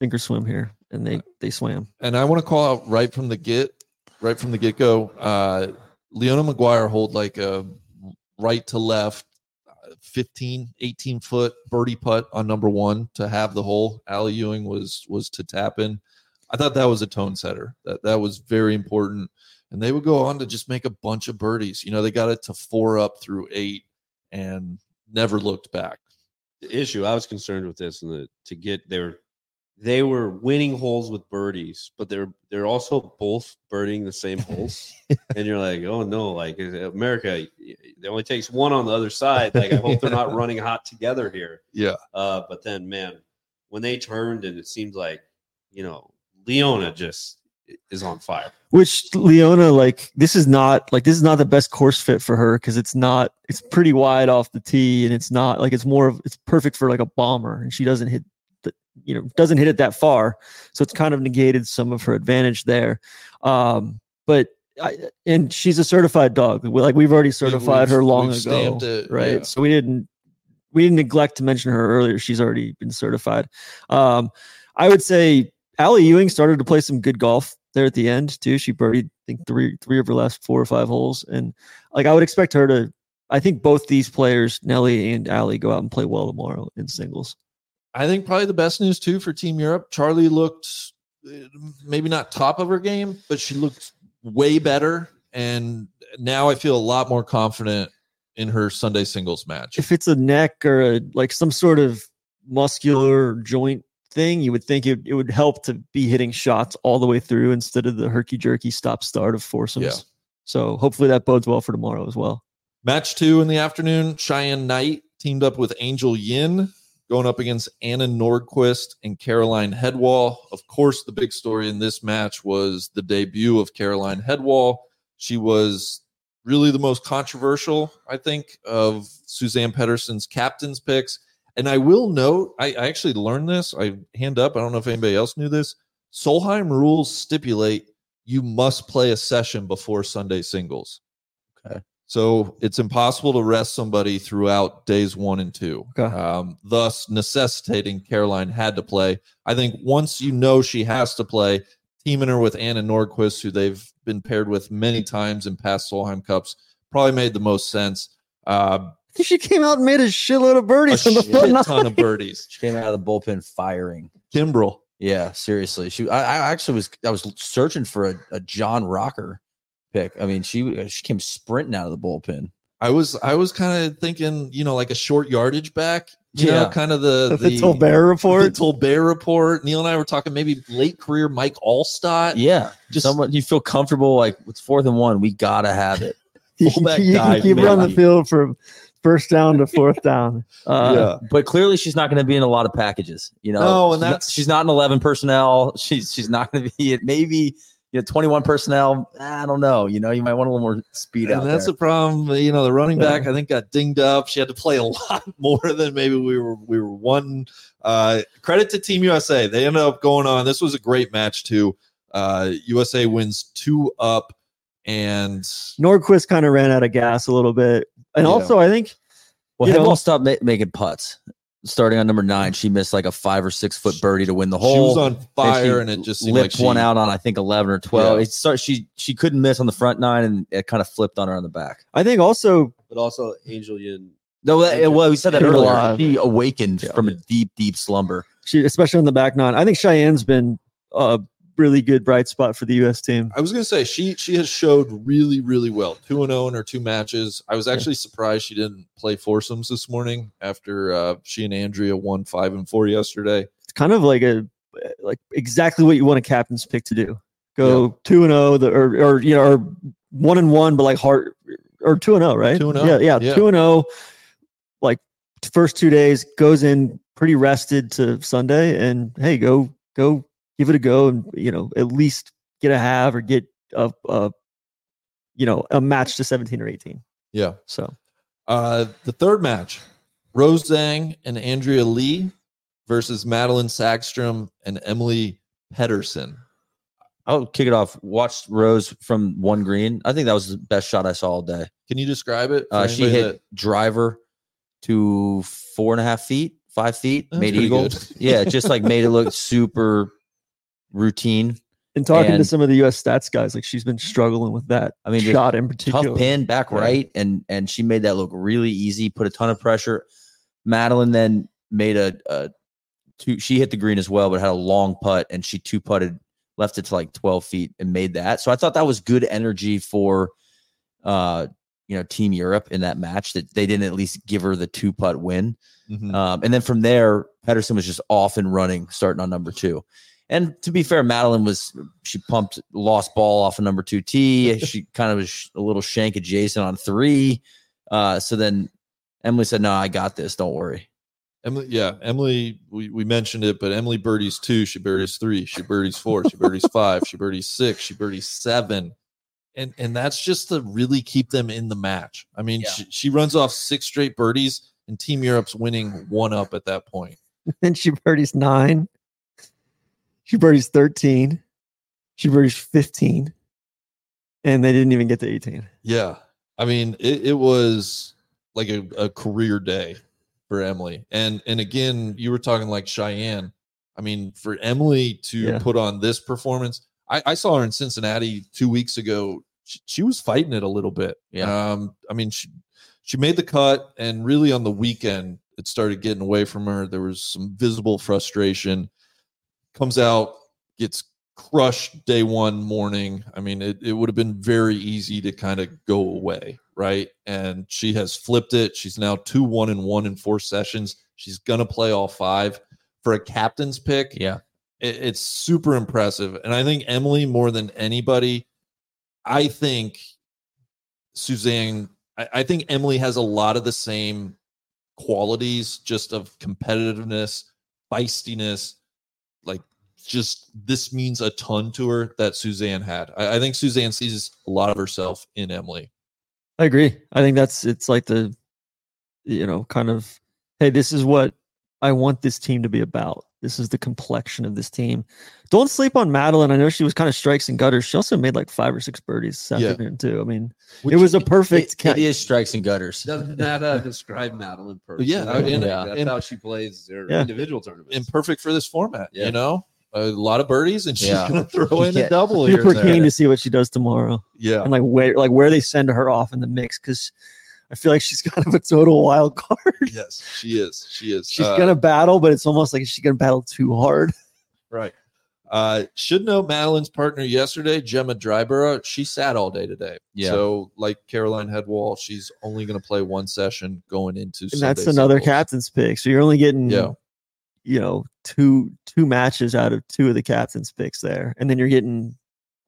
sink or swim here, and they they swam. And I want to call out right from the get right from the get go. Uh, Leona Maguire hold like a right to left, uh, 15, 18 foot birdie putt on number one to have the hole. Ally Ewing was was to tap in. I thought that was a tone setter. That that was very important. And they would go on to just make a bunch of birdies. You know, they got it to four up through eight and never looked back. The issue I was concerned with this and the, to get their they were winning holes with birdies, but they're they're also both birding the same holes, and you're like, oh no, like America, it only takes one on the other side. Like I hope they're not running hot together here. Yeah. Uh, but then, man, when they turned and it seemed like, you know, Leona just is on fire. Which Leona, like, this is not like this is not the best course fit for her because it's not. It's pretty wide off the tee, and it's not like it's more of it's perfect for like a bomber, and she doesn't hit you know doesn't hit it that far, so it's kind of negated some of her advantage there. Um, but I, and she's a certified dog. Like we've already certified we've- her long ago, it, right? yeah. So we didn't we didn't neglect to mention her earlier. She's already been certified. Um, I would say Ally Ewing started to play some good golf there at the end too. She birdied, I think three three of her last four or five holes, and like I would expect her to. I think both these players, Nelly and Ally, go out and play well tomorrow in singles. I think probably the best news too for Team Europe. Charley looked maybe not top of her game, but she looked way better. And now I feel a lot more confident in her Sunday singles match. If it's a neck or a, like some sort of muscular joint thing, you would think it, it would help to be hitting shots all the way through instead of the herky jerky stop start of foursomes. Yeah. So hopefully that bodes well for tomorrow as well. Match two in the afternoon, Cheyenne Knight teamed up with Angel Yin going up against Anna Nordqvist and Caroline Hedwall. Of course, the big story in this match was the debut of Caroline Hedwall. She was really the most controversial, I think, of Suzann Pettersen's captain's picks. And I will note, I, I actually learned this. I hand up. I don't know if anybody else knew this. Solheim rules stipulate you must play a session before Sunday singles. Okay. So it's impossible to rest somebody throughout days one and two. Okay. Um, thus necessitating Caroline had to play. I think once you know she has to play, teaming her with Anna Nordqvist, who they've been paired with many times in past Solheim Cups, probably made the most sense. Uh, She came out and made a shitload of a birdies on the shit front ton of birdies. She came out of the bullpen firing. Kimbrel. Yeah, seriously. She I, I actually was I was searching for a, a John Rocker pick. I mean, she she came sprinting out of the bullpen. I was I was kind of thinking, you know, like a short yardage back. You know, Yeah. kind of the The Tolbert report. The Tolbert report. Neil and I were talking maybe late career Mike Alstott. Yeah, Just- just someone you feel comfortable like it's fourth and one. We gotta have it. you can, you guy, can keep her on the field from first down to fourth down. Uh, But clearly, she's not going to be in a lot of packages. You know, No, and She's not- that's- she's not in eleven personnel. She's she's not going to be it. maybe you know twenty one personnel. I don't know. You know, you might want a little more speed out And that's there. the problem. You know, the running back I think got dinged up. She had to play a lot more than maybe we were we were one. Uh, credit to Team USA. They ended up going on. This was a great match too. Uh, USA wins two up, and Nordqvist kind of ran out of gas a little bit, and Yeah. also I think well, you Head know- won't stop ma- making putts. Starting on number nine, she missed like a five or six foot birdie to win the hole. she was on fire, she and, it just seemed lipped like she, one out on I think eleven or twelve. Yeah. It started. She she couldn't miss on the front nine, and it kind of flipped on her on the back. I think also But also Angel Yin. No, that, well, we said that earlier. alive. She awakened Yeah. from a deep, deep slumber. she, especially on the back nine, I think Cheyenne's been a really good bright spot for the U.S. team. I was gonna say she she has showed really really well. Two and zero in her two matches. I was actually surprised she didn't play foursomes this morning after uh, she and Andrea won five and four yesterday. It's kind of like a like exactly what you want a captain's pick to do. Go two and zero, the or or you know or one and one, but like heart or two and zero, right? 2 and 0, Yeah, yeah, yeah. two and zero. Like first two days goes in pretty rested to Sunday, and hey, go go give it a go, and you know at least get a half or get a, a you know a match to seventeen or eighteen. Yeah. So Uh, the third match, Rose Zhang and Andrea Lee versus Madelene Sagström and Emily Pedersen. I'll kick it off. Watched Rose from one green. I think that was the best shot I saw all day. Can you describe it? Uh, she anybody hit driver to four and a half feet, five feet, That's made pretty eagle. good. yeah, just like made it look super routine. And talking to some of the U.S. stats guys, like she's been struggling with that. I mean, shot in particular. tough pin back Right. and and she made that look really easy. Put a ton of pressure. Madelene then made a, a two. She hit the green as well, but had a long putt, and she two putted, left it to like twelve feet, and made that. So I thought that was good energy for, uh, you know, Team Europe in that match. That they didn't at least give her the two putt win. Mhm. Um, and then from there, Pedersen was just off and running, starting on number two. And to be fair, Madelene was she pumped lost ball off of number two tee. She kind of was a little shank adjacent on three. Uh, so then Emily said, "No, I got this. Don't worry." Emily, yeah, Emily, we, we mentioned it, but Emily birdies two, she birdies three, she birdies four, she birdies five, she birdies six, she birdies seven. And and that's just to really keep them in the match. I mean, Yeah. she, she runs off six straight birdies, and Team Europe's winning one up at that point. Then she birdies nine. She birdies 13. She birdies 15. And they didn't even get to 18. Yeah. I mean, it, it was like a, a career day for Emily. And and again, you were talking like Cheyenne. I mean, for Emily to Yeah. put on this performance, I, I saw her in Cincinnati two weeks ago. She, she was fighting it a little bit. Yeah. Um, I mean, she she made the cut, and really on the weekend, it started getting away from her. There was some visible frustration. Comes out, gets crushed day one morning. I mean, it, it would have been very easy to kind of go away, right? And she has flipped it. She's now two one and one in four sessions. She's gonna play all five for a captain's pick. Yeah. It, it's super impressive. And I think Emily, more than anybody, I think Suzann, I, I think Emily has a lot of the same qualities just of competitiveness, feistiness, like just this means a ton to her that Suzann had. I, I think Suzann sees a lot of herself in Emily. I agree. I think that's it's like the you know, kind of hey, this is what I want this team to be about. This is the complexion of this team. Don't sleep on Madelene. I know she was kind of strikes and gutters. She also made like five or six birdies this Yeah. afternoon too. I mean, it was a perfect. It, ca- it is strikes and gutters. Doesn't that uh, describe Madelene perfectly? Yeah, I mean, and- that's and- how she plays their Yeah. individual tournaments. And perfect for this format, Yeah. you know? A lot of birdies, and she's Yeah. gonna throw in Yeah. a double here. super and keen to see what she does tomorrow Yeah. and like where like where they send her off in the mix because I feel like she's kind of a total wild card. Yes, she is. She is. She's Uh, gonna battle, but it's almost like she's gonna battle too hard. Right. Uh, should know Madelene's partner yesterday, Gemma Dryburgh. She sat all day today. Yeah. So, like Caroline Hedwall, she's only going to play one session going into. And that's another singles. captain's pick. So you're only getting Yeah. you know, two two matches out of two of the captain's picks there. And then you're getting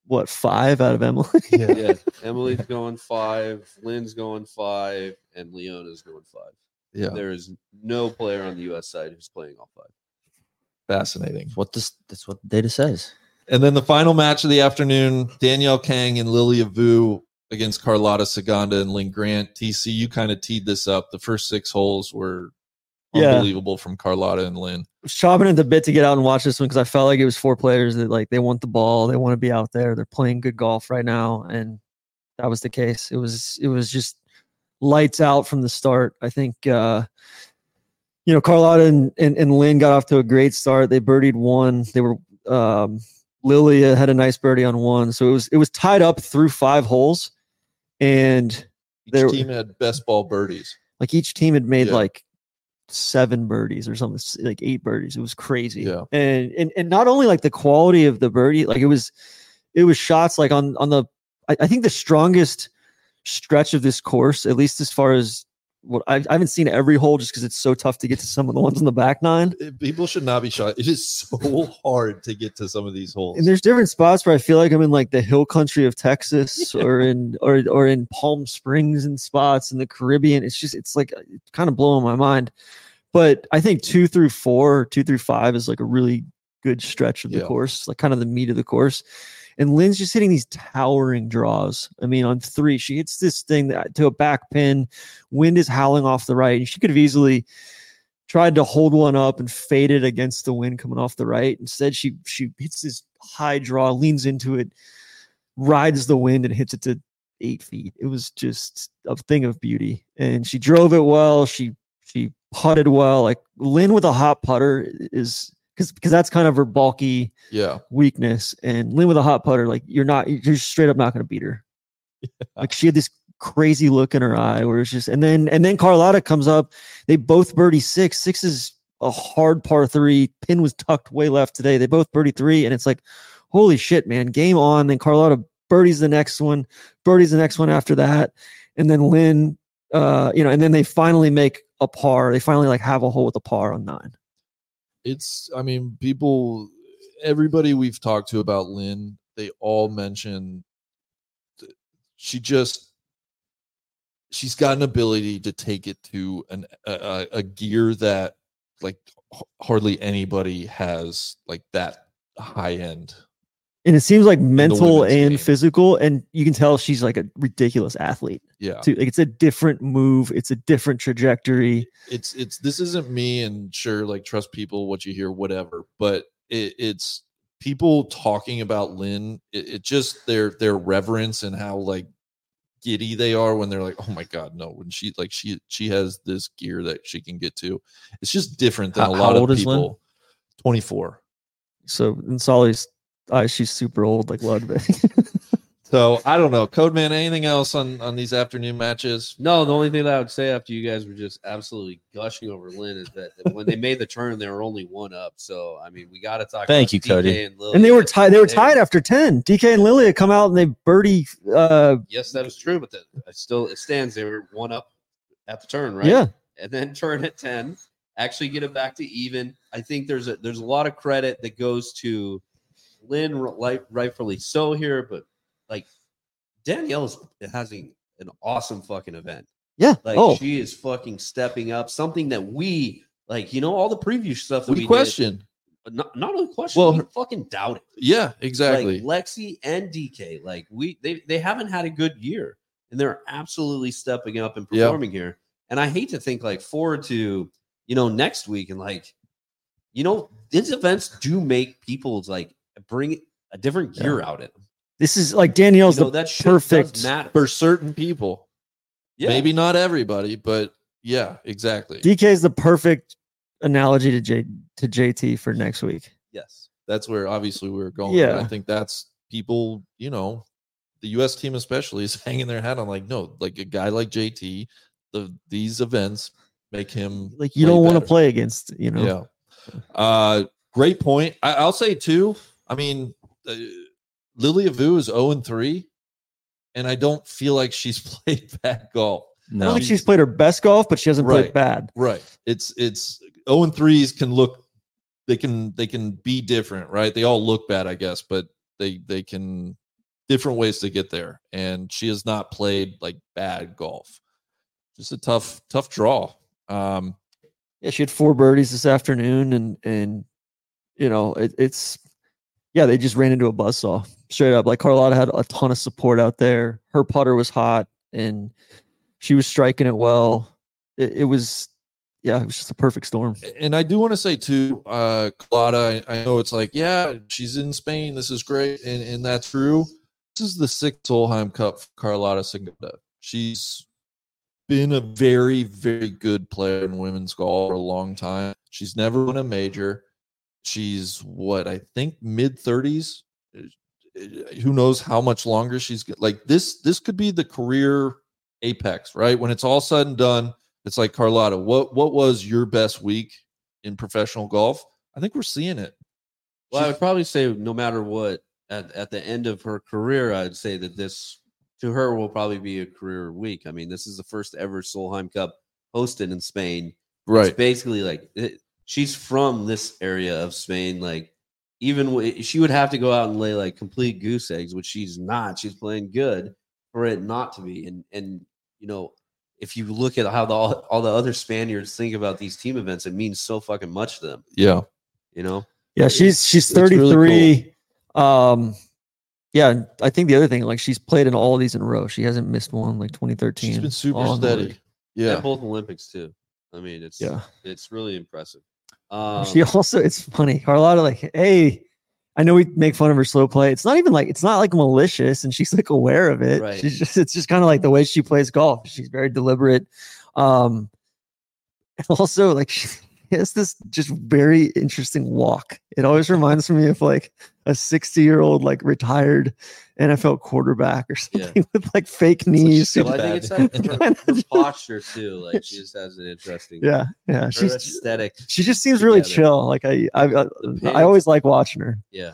what, five out of Emily? Yeah. yeah, Emily's going five, Linn's going five, and Leona's going five. Yeah. There is no player on the U.S. side who's playing all five. Fascinating. What this that's what the data says. And then the final match of the afternoon, Danielle Kang and Lilia Vu against Carlota Ciganda and Linn Grant. TC, you kind of teed this up. The first six holes were Yeah. unbelievable from Carlota and Linn. Chopping at the bit to get out and watch this one because I felt like it was four players that like they want the ball, they want to be out there, they're playing good golf right now, and that was the case. It was it was just lights out from the start. I think uh you know Carlota and, and, and Linn got off to a great start. They birdied one. They were um Lilia had a nice birdie on one. So it was it was tied up through five holes and Each team had best ball birdies. like each team had made Yeah. like seven birdies or something like eight birdies it was crazy Yeah. and, and and not only like the quality of the birdie like it was it was shots like on on the I, I think the strongest stretch of this course at least as far as what I, I haven't seen every hole just because it's so tough to get to some of the ones in the back nine eh, People should not be shy. It is so hard to get to some of these holes. and there's different spots where I feel like I'm in like the hill country of Texas or in or or in Palm Springs and spots in the Caribbean. It's just it's like it's kind of blowing my mind. But I think two through four, two through five is like a really good stretch of the Yeah. course, like kind of the meat of the course. And Linn's just hitting these towering draws. I mean, on three, she hits this thing that, to a back pin. Wind is howling off the right. And she could have easily tried to hold one up and fade it against the wind coming off the right. Instead, she she hits this high draw, leans into it, rides the wind, and hits it to eight feet. It was just a thing of beauty. And she drove it well. She she putted well. Like Linn with a hot putter is because because that's kind of her bulky Yeah. weakness. And Linn with a hot putter, like you're not, you're straight up not going to beat her. Like she had this crazy look in her eye where it's just, and then and then Carlota comes up. They both birdie six. Six is a hard par three. Pin was tucked way left today. They both birdie three, and it's like, holy shit, man! Game on. Then Carlota birdies the next one, birdies the next one after that, and then Linn, uh, you know, and then they finally make a par. They finally like have a hole with a par on nine. It's, I mean, people, everybody we've talked to about Linn, they all mention she just, she's got an ability to take it to an a, a- gear that like hardly anybody has like that high end. And it seems like mental and game. physical, and you can tell she's like a ridiculous athlete. Yeah. too. Like it's a different move. It's a different trajectory. it's it's this isn't me and sure like trust people what you hear whatever but it, it's people talking about linn it, it just their their reverence and how like giddy they are when they're like oh my god no when she like she she has this gear that she can get to it's just different than How- a how lot old of is Linn? people 24 So in Solly's eyes, she's super old, like Ludwig. so i don't know code man anything else on on these afternoon matches No, the only thing that I would say after you guys were just absolutely gushing over Linn is that when they made the turn, they were only one up. So I mean, we got to talk. Thank about you, DK Cody. And, Lily. and they were tied. They were tied after ten. DK and Lilia come out and they birdie. Uh, Yes, that is true, but the, it still it stands. They were one up at the turn, right? Yeah, and then turn at 10 actually get it back to even i think there's a there's a lot of credit that goes to linn right, rightfully so here but like danielle is having an awesome fucking event. Yeah. like oh, she is fucking stepping up something that we like you know all the preview stuff that we, we question but not, not only question Well, we fucking doubt it yeah exactly. Like Lexi and DK, like we they they haven't had a good year, and they're absolutely stepping up and performing here. And I hate to think like forward to you know next week and like you know these events do make people's like bring a different gear out at them. this is like You Danielle's know the that perfect- matter. for certain people Yeah. maybe not everybody but yeah exactly DK is the perfect analogy to J to JT for next week. yes. that's where obviously we were going. Yeah. I think that's people, you know, the US team especially is hanging their hat on like, no, like a guy like JT, the these events make him Like you don't want to play against, you know. Yeah. Uh great point. I, I'll say too. I mean, uh, Lilia Vu is 0 and 3, and I don't feel like she's played bad golf. I don't think she's played her best golf, but she hasn't Right. played bad. Right. It's it's 0 and 3s can look they can they can be different, right? They all look bad, I guess, but they they can different ways to get there. And she has not played like bad golf. Just a tough tough draw. Um Yeah, she had four birdies this afternoon, and and you know it, it's yeah they just ran into a buzzsaw straight up. Like Carlota had a ton of support out there. Her putter was hot, and she was striking it well. It, it was yeah, it was just a perfect storm. and I do want to say too, uh Claudia, I, I know it's like, yeah, she's in Spain. This is great, and, and that's true. This is the sixth Solheim Cup for Carlota Ciganda. She's been a very, very good player in women's golf for a long time. She's never won a major. She's what I think mid thirties. Eh, who knows how much longer she's like this? This could be the career apex, right? When it's all said and done, it's like Carlota. What what was your best week in professional golf? I think we're seeing it. Well, I would probably say no matter what, at, at the end of her career, I'd say that this to her will probably be a career week. I mean, this is the first ever Solheim Cup hosted in Spain. Right. It's basically like it, she's from this area of Spain. Like, even w- she would have to go out and lay like complete goose eggs, which she's not. She's playing good for it not to be. And and you know, if you look at how the all, all the other Spaniards think about these team events, it means so fucking much to them. Yeah. You know, Yeah, she's she's it's really 33. Um yeah, and I think the other thing, like she's played in all of these in a row. She hasn't missed one like 2013. She's been super steady. yeah, Yeah. both Olympics too. I mean, it's Yeah. it's really impressive. Um, she also it's funny. Carlota, like, hey, I know we make fun of her slow play. It's not even like it's not like malicious, and she's like aware of it. Right. She's just it's just kind of like the way she plays golf. She's very deliberate. Um and also like she, he has this just very interesting walk. It always reminds me of like a 60 year old like retired NFL quarterback or Yeah. something with like fake knees. Well, I think it's like her, her posture too. Like she just has an interesting yeah, yeah. her She's aesthetic. she just seems really chill. Like I I, uh, I, I always like watching her. Yeah.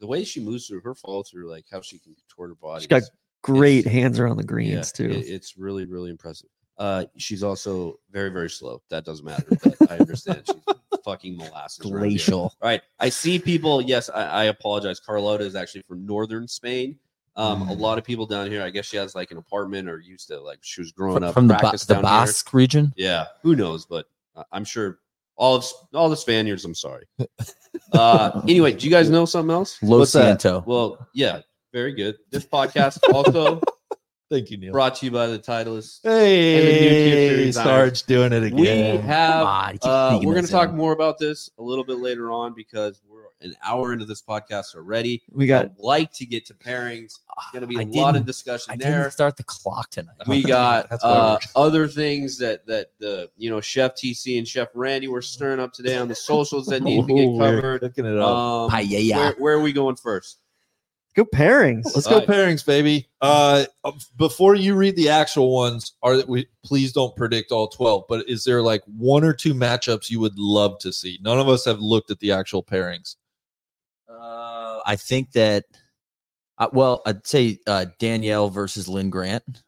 The way she moves through her follow through, like how she can contort her body. She's got great It's- hands around the yeah, greens too. it- it's really, really impressive. Uh, she's also very, very slow. That doesn't matter. But I understand. She's fucking molasses. Glacial. All right. I see people. Yes, I, I apologize. Carlota is actually from northern Spain. Um, a lot of people down here. I guess she has like an apartment or used to like she was growing up from the, Ba- the down here. Basque region. Yeah, who knows? But I'm sure all of all the Spaniards. I'm sorry. Uh, anyway, do you guys know something else? Lo What's that? Ciento. Well, yeah, very good. This podcast also Thank you, Neil. brought to you by the Titleist. And the Hey, Sarge doing it again. We have. On, uh, we're going to talk more about this a little bit later on because we're an hour into this podcast already. we got I'd like to get to pairings. Going to be a I lot of discussion I there. didn't start the clock tonight. we got uh, other things that that the you know Chef TC and Chef Randy were stirring up today on the socials that need to get covered. Cooking it up. Um, Paella. where, where are we going first? Go pairings. Let's go Alright. pairings, baby. Uh, before you read the actual ones, are we please don't predict all twelve. But is there like one or two matchups you would love to see? None of us have looked at the actual pairings. Uh, I think that. Uh, well, I'd say uh, Danielle versus Linn Grant.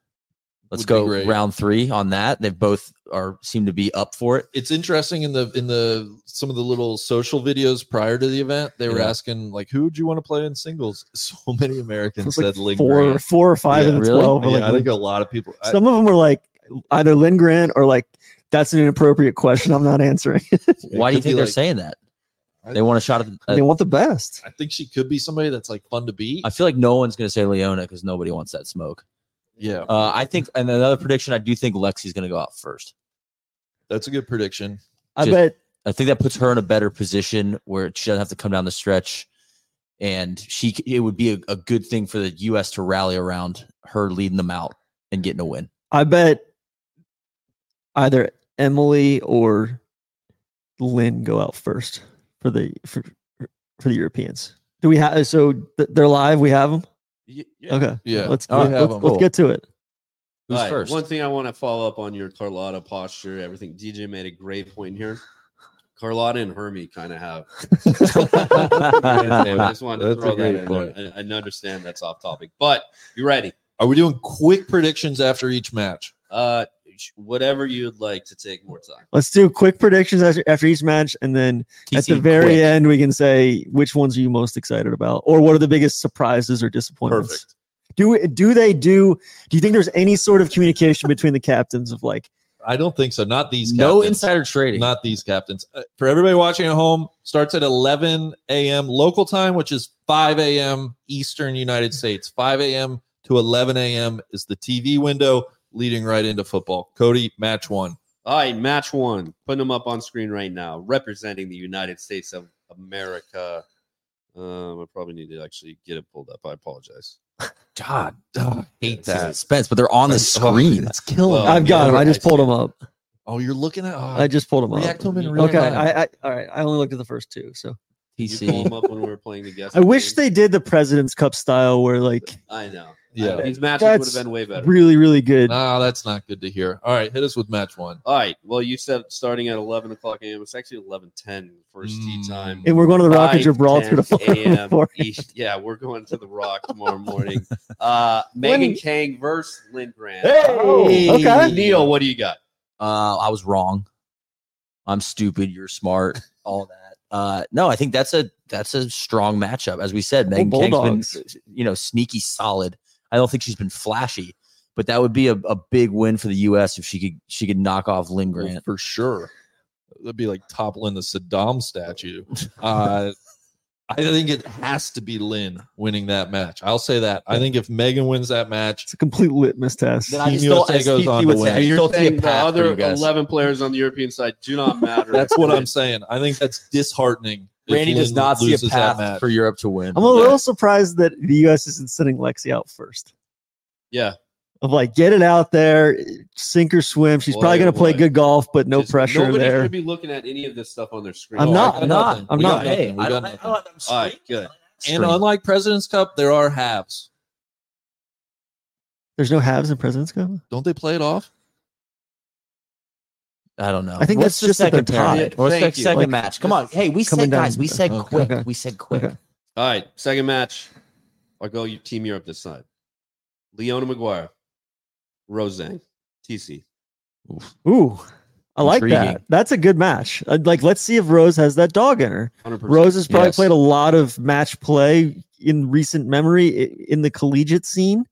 Let's go round three on that. They both are seem to be up for it. It's interesting in the in the some of the little social videos prior to the event, they were Yeah. asking like, who would you want to play in singles? So many Americans like said Linn four, four or five Yeah, of the really? twelve. Yeah, like, I think a lot of people. I- some of them were like either Linn Grant or like that's an inappropriate question. I'm not answering. Why do you think they're like- saying that? They want a shot at. they uh, want the best. I think she could be somebody that's like fun to beat. I feel like no one's going to say Leona because nobody wants that smoke. Yeah, Uh, I think, and another prediction, I do think Lexi's going to go out first. that's a good prediction. I Just- bet I think that puts her in a better position where she doesn't have to come down the stretch, and she it would be a, a good thing for the U.S. to rally around her leading them out and getting a win. I bet either Emily or Linn go out first for the for, for the Europeans. Do we have so they're live? We have them. Okay, Yeah, Let's we let's, have let's, 'em. let's get to it. Who's All right, first? One thing I want to follow up on your Carlota posture, everything. DJ made a great point here. Carlota and Hermie kind of have. I just wanted to That's a throw that great in point. there. I, I understand that's off topic, but you ready? Are we doing quick predictions after each match? Uh, sh- whatever you'd like to take more time. Let's do quick predictions after, after each match, and then at the very quick. end, we can say which ones are you most excited about, or what are the biggest surprises or disappointments. Perfect. Do do they do? Do you think there's any sort of communication between the captains of like, I don't think so. Not these. no captains. insider trading. Not these captains. Uh, for everybody watching at home, starts at 11 a.m. local time, which is 5 a.m. Eastern United States. 5 a.m. to 11 a.m. is the TV window leading right into football. Cody, match one. All right, match one. Putting them up on screen right now, representing the United States of America. Um, I probably need to actually get it pulled up. I apologize. God, Oh, hate it's- that suspense, but they're on the screen. It's killing Well. I've got yeah, them. I just pulled them up. Oh, you're looking at. Oh, I just pulled them up. react to them in real Okay, time. I, I all right. I only looked at the first two, so Did you pull TC. them up when we were playing the guest. I wish game? they did the President's Cup style, where like I know. Yeah. these matches would have been way better. really, really good. No, that's not good to hear. All right, hit us with match one. All right. Well, you said starting at 11 o'clock a.m. It's actually 11:10 first tee Mm. time. And we're going to the Rock of 5:10 Gibraltar tomorrow a.m. morning. East. Yeah, we're going to the Rock tomorrow morning. Uh, Megan When- Khang versus Linn Grant. Oh, okay. Neil, what do you got? Uh, I was wrong. I'm stupid. You're smart. All that. Uh, no, I think that's a that's a strong matchup. As we said, Megan Khang's Bulldogs. been you know sneaky solid. I don't think she's been flashy, but that would be a, a big win for the U.S. if she could she could knock off Linn Well, for sure. That'd be like toppling the Saddam statue. Uh, I think it has to be Linn winning that match. I'll say that. I think if Megan wins that match, It's a complete litmus test. Then I Team USA goes on to win. say, you're still saying the other 11 players on the European side do not matter. that's what I'm saying. I think that's disheartening. Randy does Linn not see a that path match. for Europe to win. I'm a little surprised that the U.S. isn't sending Lexi out first. Yeah. Of like get it out there, sink or swim. She's Boy, probably going to play good golf, but no Just pressure Nobody there. should be looking at any of this stuff on their screen. I'm not. I got I'm not. I'm not. Hey, We I got don't- nothing. I don't- I'm All right, straight. good. And Straight. unlike President's Cup, there are halves. There's no halves in President's Cup. Don't they play it off? I don't know. I think What's that's just that second they're pair? tied. What's Thank the you. second Like, match? Come on. Hey, we coming said guys. down- We said Okay. quick. Okay. We said quick. Okay. All right, second match. I'll go you team Europe this side. Leona Maguire, Rose Zhang, TC. Ooh, I like Intriguing. that. That's a good match. I'd like, let's see if Rose has that dog in her. 100%. Rose has probably Yes. played a lot of match play in recent memory in the collegiate scene.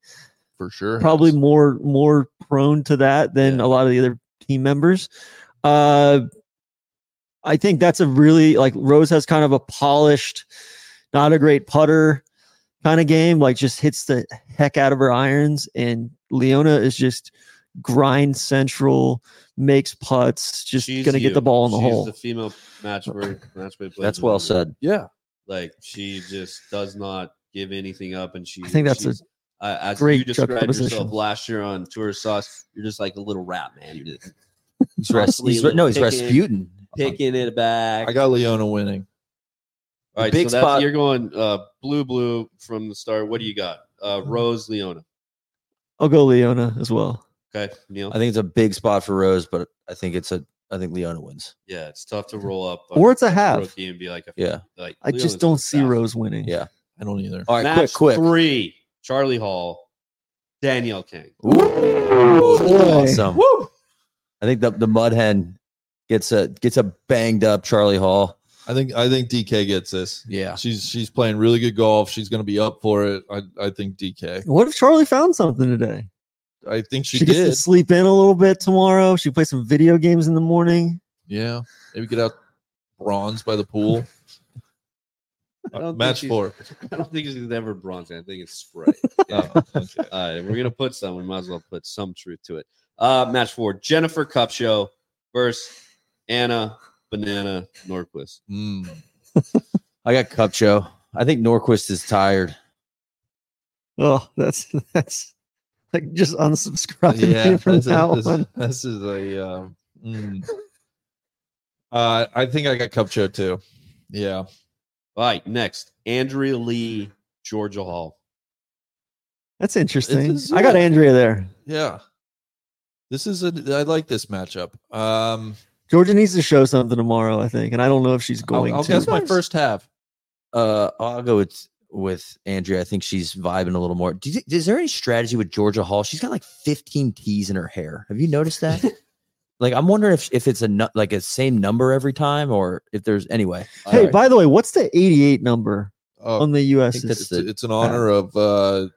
For sure. Probably more more prone to that than Yeah. a lot of the other team members. Uh, I think that's a really like Rose has kind of a polished, not a great putter kind of game. Like just hits the heck out of her irons, and Leona is just grind central, makes putts, just She's gonna get the ball in the She's hole. the female match play, match play That's well year. said. Yeah. Like she just does not give anything up, and she. I think that's a uh, as great you described yourself last year on Tour Sauce. You're just like a little rat man. You're just He's, Ras- Constantly he's, no, he's picking- Rasputin. picking it back. I got Leona winning. All right, big so spot- you're going uh, blue, blue from the start. What do you got? Uh, Rose, Leona. I'll go Leona as well. Okay, Neil. I think it's a big spot for Rose, but I think it's a. I think Leona wins. Yeah, it's tough to roll up. Or it's a a half. rookie and be like, a, Yeah. like I just don't see fast. Rose winning. Yeah. I don't either. All right, Match quick, quick. three: Charley Hull, Danielle Kang. Awesome. I think the the mud hen gets a gets a banged up Charley Hull. I think I think DK gets this. Yeah. She's she's playing really good golf. She's going to be up for it. I I think DK. What if Charley found something today? I think she, She, gets to did. sleep in a little bit tomorrow. She plays some video games in the morning. Yeah. Maybe get out bronze by the pool. I don't Match four. I don't think it's ever bronze. I think it's spray. Yeah. Oh, okay. All right, we're gonna put some. We might as well put some truth to it. Uh, match four: Jennifer Kupcho versus Anna Banana Nordqvist. Mm. I got Kupcho. I think Nordqvist is tired. Oh, that's that's like just unsubscribing Yeah. from This, that is- one. this is a. Um, mm. uh, I think I got Kupcho too. Yeah. All right, next Andrea Lee, Georgia Hall. That's interesting. is- I got Andrea there. Yeah. This is a. I like this matchup. Um, Georgia needs to show something tomorrow, I think, and I don't know if she's I'll, going I'll to. guess my first half. Uh, I'll go with with Andrea. I think she's vibing a little more. Do you, is there any strategy with Georgia Hall? She's got like 15 tees in her hair. Have you noticed that? like, I'm wondering if if it's a nu- like a same number every time, or if there's anyway. Hey, Alright. by the way, what's the 88 number Oh, on the U.S. it's, the- it's in honor of uh,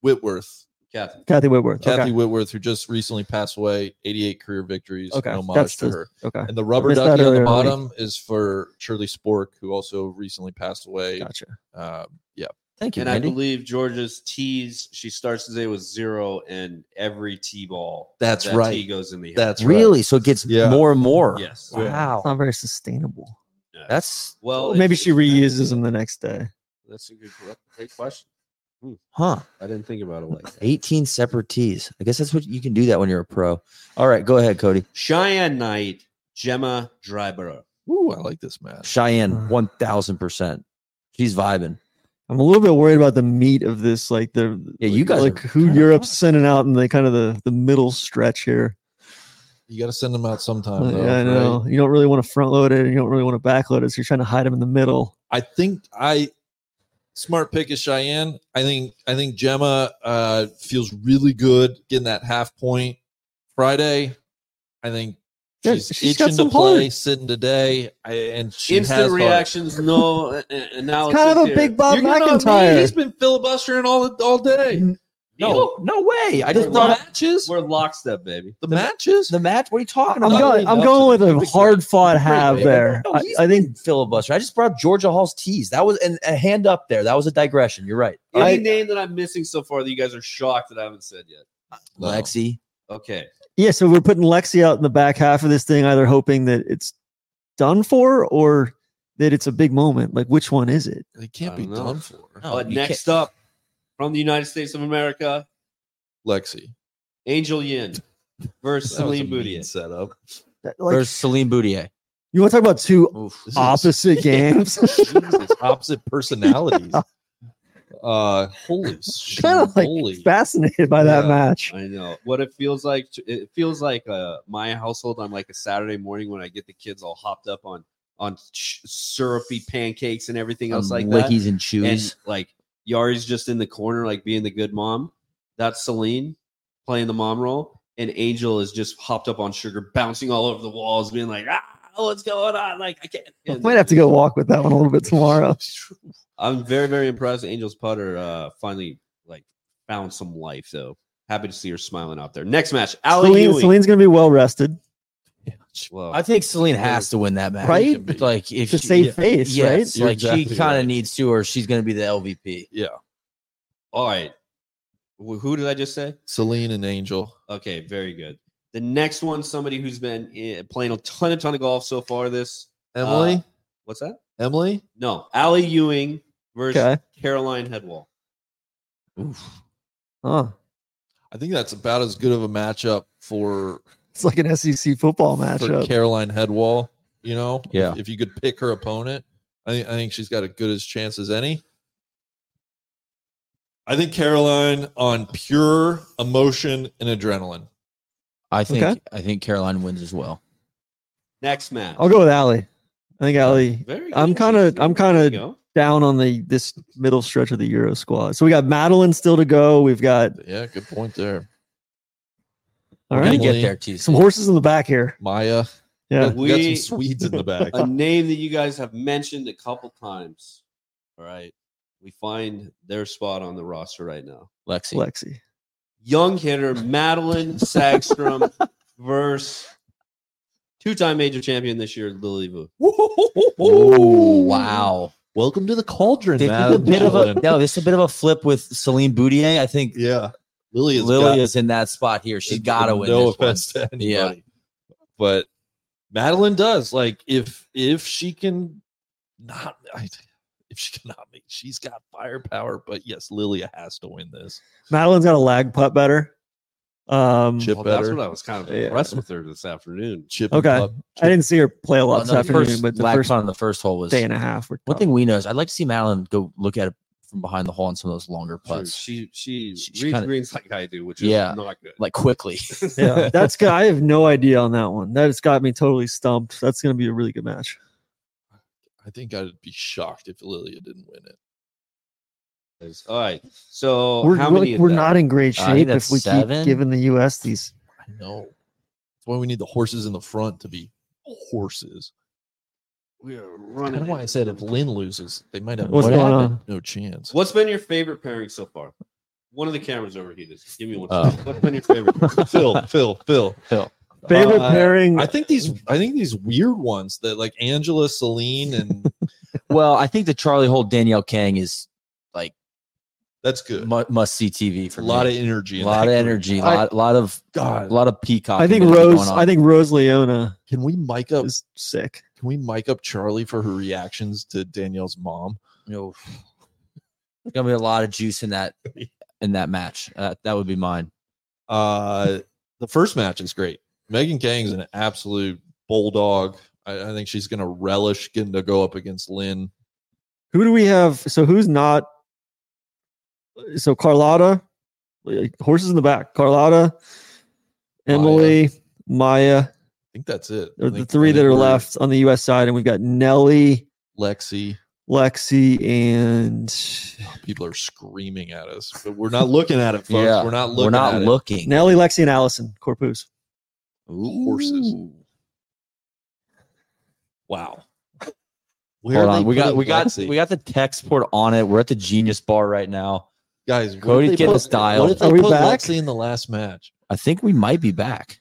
Whitworth, Kathy. Kathy Whitworth? Kathy okay. Whitworth, who just recently passed away. 88 career victories. Okay, an homage that's to the- her. Okay. And the rubber Missed that ducky on the earlier in bottom is for Shirley Spork, who also recently passed away. Gotcha. Uh, yeah. Thank you, And I believe Georgia's tees, she starts the day with zero, and every tee ball. That's that right. Tee goes in the. That's right. really? So it gets Yeah. more and more. Yes. Wow. It's not very sustainable. That's Well, Well, maybe she reuses them the next day. That's a good, great question. Huh. I didn't think about it like that. 18 separate tees. I guess that's what you can do that when you're a pro. All right, go ahead, Cody. Cheyenne Knight, Gemma Dryburgh. Ooh, I like this match. Cheyenne, 1000%. She's vibing. I'm a little bit worried about the meat of this, like the Yeah, you guys like who kinda Europe's sending out in the kind of the the middle stretch here. You got to send them out sometime. Uh, though, yeah, I right? know. You don't really want to front load it, and you don't really want to back load it, so you're trying to hide them in the middle. I think I smart pick is Cheyenne. I think I think Gemma uh, feels really good getting that half point Friday. I think Yeah, she's, she's got itching to play heart. sitting today, I, and she has Instant heart. reactions, no uh, uh, analysis. kind of a here. big Bob You're getting on. McIntyre. He's been filibustering all all day. No, no way. I just We're The matches, We're lockstep, baby. the matches. the match. What are you talking I'm about? going. I'm going with a hard fought half there. No, I, I think filibuster. I just brought Georgia Hall's tees. That was and a hand up there. That was a digression. You're right. Any I- name that I'm missing so far that you guys are shocked that I haven't said yet? No. Lexi. Okay. yeah. So we're putting Lexi out in the back half of this thing, either hoping that it's done for or that it's a big moment. Like which one is it? It can't be know. done for. Oh, no, but next can't- up from the United States of America, Lexi. Angel Yin versus That was a Celine mean Boutier. setup. Like, Versus Celine Boutier. you want to talk about two Oof. This is- opposite games? Jesus, opposite personalities. Uh, holy shit! kind of like holy. fascinated by that Yeah. match. I know what it feels like. to- It feels like uh, my household on like a Saturday morning when I get the kids all hopped up on on sh- syrupy pancakes and everything else Um, like that. Wickies and And shoes. like Yari's just in the corner, like being the good mom. That's Celine playing the mom role, and Angel is just hopped up on sugar, bouncing all over the walls, being like, "Ah, what's going on?" Like I can't. I might have to go walk with that one a little bit tomorrow. I'm very, very impressed. Angel's putter uh finally like found some life though. Happy to see her smiling out there. Next match, Ali Celine. Celine's going to be well rested Well, I think Celine has to win that match. Right? Like if to she- save yeah, face, yes, right? You're like exactly she kind of right. needs to, or she's going to be the LVP. Yeah, all right. Wh- Who did I just say? Celine and Angel. Okay, very good. The next one, somebody who's been eh, playing a ton, a ton of golf so far. This Emily. Uh, what's that? Emily. No, Ally Ewing versus Okay. Caroline Hedwall. Oh, I think that's about as good of a matchup for it's like an SEC football for matchup. Caroline Hedwall. You know, Yeah. If you could pick her opponent, I think I think she's got as good as chance as any. I think Caroline on pure emotion and adrenaline. I think Okay. I think Caroline wins as well. Next match. I'll go with Ally. I think Ally Very I'm kinda- I'm kinda- There you go. down on the this middle stretch of the Euro squad. So we got Madelene still to go. We've got Yeah, good point there. All We're gonna right get there too. some horses in the back here. Maja. Yeah, Got, we got some Swedes in the back. a name that you guys have mentioned a couple times. All right. We find their spot on the roster right now. Lexi. Lexi. Young hitter Madelene Sagström versus two-time major champion this year, Lily Vu. Oh wow! Welcome to the cauldron, This is man. a bit of a no. This is a bit of a flip with Celine Boutier. I think yeah. Lily is Lily got- is in that spot here. She's got to win. No this one. offense to anybody. Yeah. But Madelene does like if if she can not I, if she cannot make she's got firepower. But yes, Lilia has to win this. Madelene's got a lag putt better. Um, Chip Well, that's what I was kind of Yeah. impressed with her this afternoon. Chip and Okay. club. I didn't see her play a lot Well, this no, the afternoon, first but the lag first putt on the first hole was day and a half. One thing we know is I'd like to see Madelene go look at it from behind the hole on some of those longer Sure, putts, She she, She- she reads kinda- greens like I do, which is Yeah. not good. like quickly. yeah, that's good. I have no idea on that one. That has got me totally stumped. That's going to be a really good match. I think I'd be shocked if Lilia didn't win it. All right. So We're how we're, many? we're not in great shape if we seven. keep giving the U.S. these. I know. That's why we need the horses in the front to be horses. We are running. of why I said if Linn loses, they might have What's no- going on? no chance. What's been your favorite pairing so far? One of the cameras overheated. Give me one. Oh. What's been your favorite? Phil, Phil, Phil. Phil. Favorite Uh, pairing? I think these I think these weird ones that like Angela, Celine, and well, I think the Charley Hull Danielle Kang is like that's good. mu- must see TV for a lot me. of energy. a lot of group. energy, a I- lot, lot of God, a lot of peacock. I think Rose. I think Rose Leona can we mic up? is sick. Can we mic up Charley for her reactions to Danielle's mom? you know, there's gonna be a lot of juice in that in that match. Uh, that would be mine. Uh, the first match is great. Megan Khang's an absolute bulldog. I, I think she's going to relish getting to go up against Linn. Who do we have? So who's not? So Carlota, like, horses in the back. Carlota, Emily, Maja. I think that's it. I are the three that are we're left on the U.S. side, and we've got Nelly, Lexi. Lexi, and oh, People are screaming at us, but we're not looking at it, folks. Yeah, we're not looking. We're not at looking. Nelly, Lexi, and Allisen Corpuz. Horses. Ooh. Wow. Hold on, we got we got we got the text port on it. We're at the Genius Bar right now. Guys. what Cody, if they get put- this dialed. What if they Are we put back? Lexi in the last match? I think we might be back.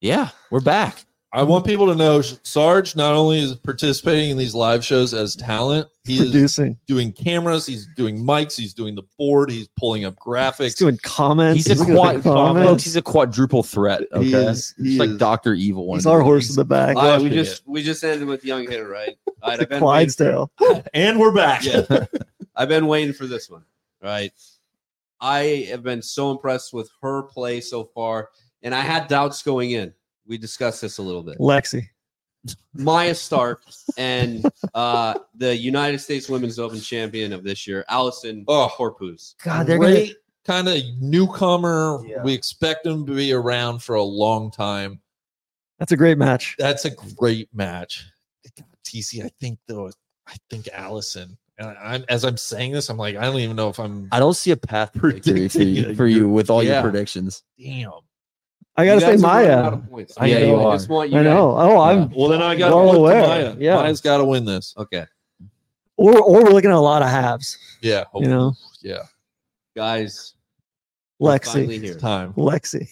Yeah, we're back. I want people to know Sarge not only is participating in these live shows as talent, he is Producing. doing cameras, he's doing mics, he's doing the board, he's pulling up He's graphics. doing comments. He's a Look quad, comments. folks, he's a quadruple threat. Okay, He is- he He's like is- Doctor Evil. one He's our horse days. in the back. All right, we just we just ended with young hitter, right? All right, the I've been waiting for- Clydesdale. and we're back. Yeah. I've been waiting for this one. Right. I have been so impressed with her play so far, and I had doubts going in. We discussed this a little bit. Lexi. Maja Stark and uh, the United States Women's Open champion of this year, Allisen Oh. Corpuz. God, they're gonna. Great kind of newcomer. Yeah. We expect them to be around for a long time. That's a great match. That's a great match. TC, I think though, I think Allisen. And I'm as I'm saying this, I'm like, I don't even know if I'm. I don't see a path for you, for you with all Yeah. your predictions. Damn. I gotta say guys out Maja. of points. I Yeah, know. you I are. just want you I guys- know. Oh, I'm. Well, then I got well to look aware. Maja. Yeah. Maja's got to win this. Okay, Or or we're looking at a lot of halves. Yeah. You know, Yeah. guys. Lexi. here. It's time. Lexi.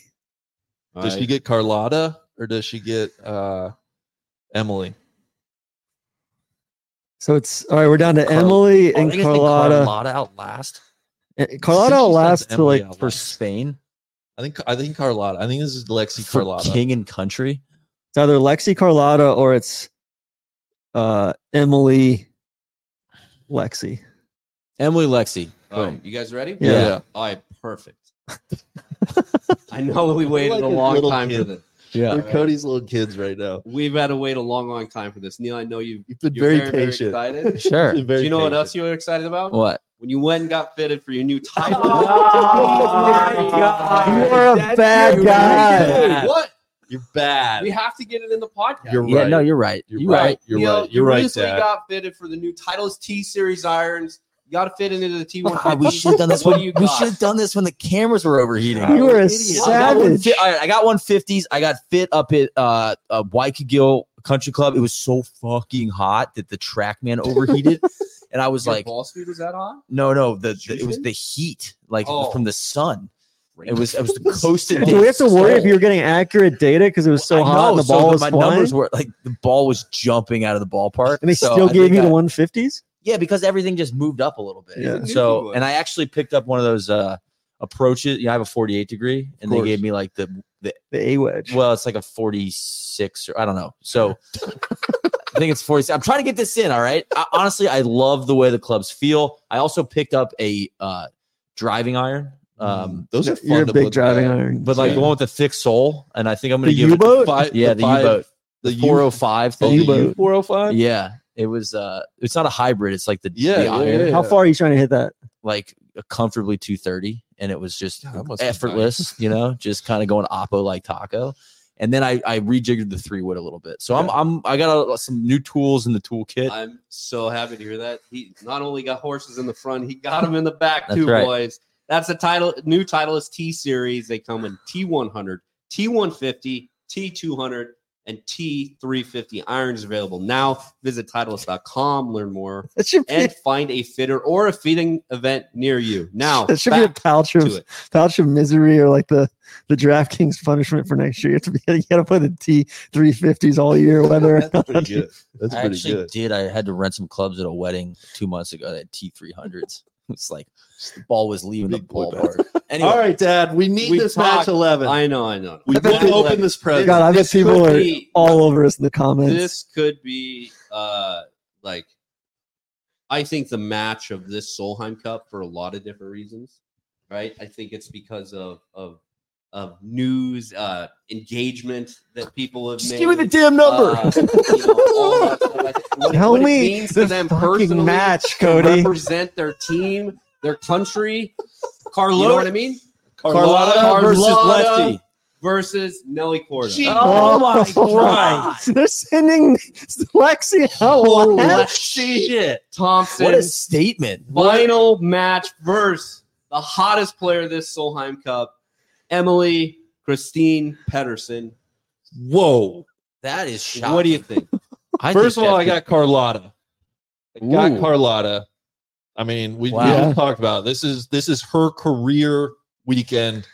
All Does right. she get Carlota or does she get uh Emily? So it's all right. We're down to Carl- Emily Oh, and I Carlota. Carlota out last Eh, Carlota She will sends last to like out for. Spain I think I think Carlota. I think this is Lexi for Carlota. King and Country. it's either Lexi Carlota or it's uh Emily Lexi. Emily Lexi. All right, Boom. you guys ready? Yeah. Yeah. All right, perfect. I know we waited like a a long little time for this. Yeah. We're Cody's little kids right now. We've had to wait a long, long time for this. Neil, I know you. You've been You're very, very, very patient. excited. Sure. You've been very Do you know what else you were excited about? What? When you went and got fitted for your new title. Oh my God. You are a bad Dude, guy. What? You're bad. We have to get it in the podcast. You're Yeah, right. no, you're right. You're You're, right. right. You're Neil, right. You're you right, recently Dad. got fitted for the new Titleist T Series irons. You got to fit into the T150. God, we should have done this. When, you we should have done this when the cameras were overheating. You were a I got, one savage. fi- all right, I got one fifties. I got fit up at uh, uh Waikiki Country Club. It was so fucking hot that the TrackMan overheated, and I was Your like, ball speed was that hot? "No, no, the, the- it was the heat, like Oh. from the sun. It was it was the coasted. Do we have to worry if you were getting accurate data because it was so I hot and the ball so was my flying? numbers were like the ball was jumping out of the ballpark, and they So still gave think you the 150s? Yeah, because everything just moved up a little bit. Yeah. So, and I actually picked up one of those uh approaches. Yeah, I have a 48 degree, and they gave me like the the The A wedge. well, it's like a 46 or I don't know. So I think it's 46. I'm trying to get this in. All right. I, honestly, I love the way the clubs feel. I also picked up a uh driving iron. Um, those are fun You're a to big put driving together. iron. but like Yeah. the one with the thick sole, and I think I'm gonna give it U-boat? Five- yeah, the, five- U-boat, The the 405 Oh, thing. the U-boat. U405? Yeah, it was. uh It's not a hybrid. It's like the Yeah, the yeah, iron, yeah. How far are you trying to hit that? like comfortably 230, and it was just God, that effortless. You know, just kind of going oppo like taco. And then I I rejiggered the three wood a little bit. So I'm I'm I got a, some new tools in the toolkit. I'm so happy to hear that. He not only got horses in the front, he got them in the back too, right. boys. That's the title. New Titleist T Series. They come in T100, T150, T200, and T350 irons available now. Visit Titleist.com, learn more, That should be, and find a fitter or a fitting event near you. Now, that should be a pouch of pouch of misery or like the the DraftKings punishment for next year. You have to be you got to play the T three fifties all year, whether That's pretty good. That's I pretty actually good. did. I had to rent some clubs at a wedding two months ago that had T300s. It's like the ball was leaving the Big boy ballpark. Anyway, All right, Dad. We need We this talked- match 11. I know, I know. we I bet want to people- open this present. God, I bet people are be- all over us in the comments. this could be uh like I think the match of this Solheim Cup for a lot of different reasons, right? I think it's because of of of news uh engagement that people have just made. give me the damn number. Uh, you know, all that stuff. I think what Tell what it me means the to them fucking match, to Cody. represent their team, their country. Carlota, you know what I mean? Carlota versus Carlota Lefty. versus Nelly Korda. Oh, oh, my God. They're sending Lexi oh, Holy What? shit. Thompson. What a statement! final match versus the hottest player this Solheim Cup, Emily Kristine Pedersen. Whoa. That is shocking. What do you think? I First of all, I got Carlota. I got Ooh. Carlota. I mean, we, Wow. we talked about it. this is this is her career weekend.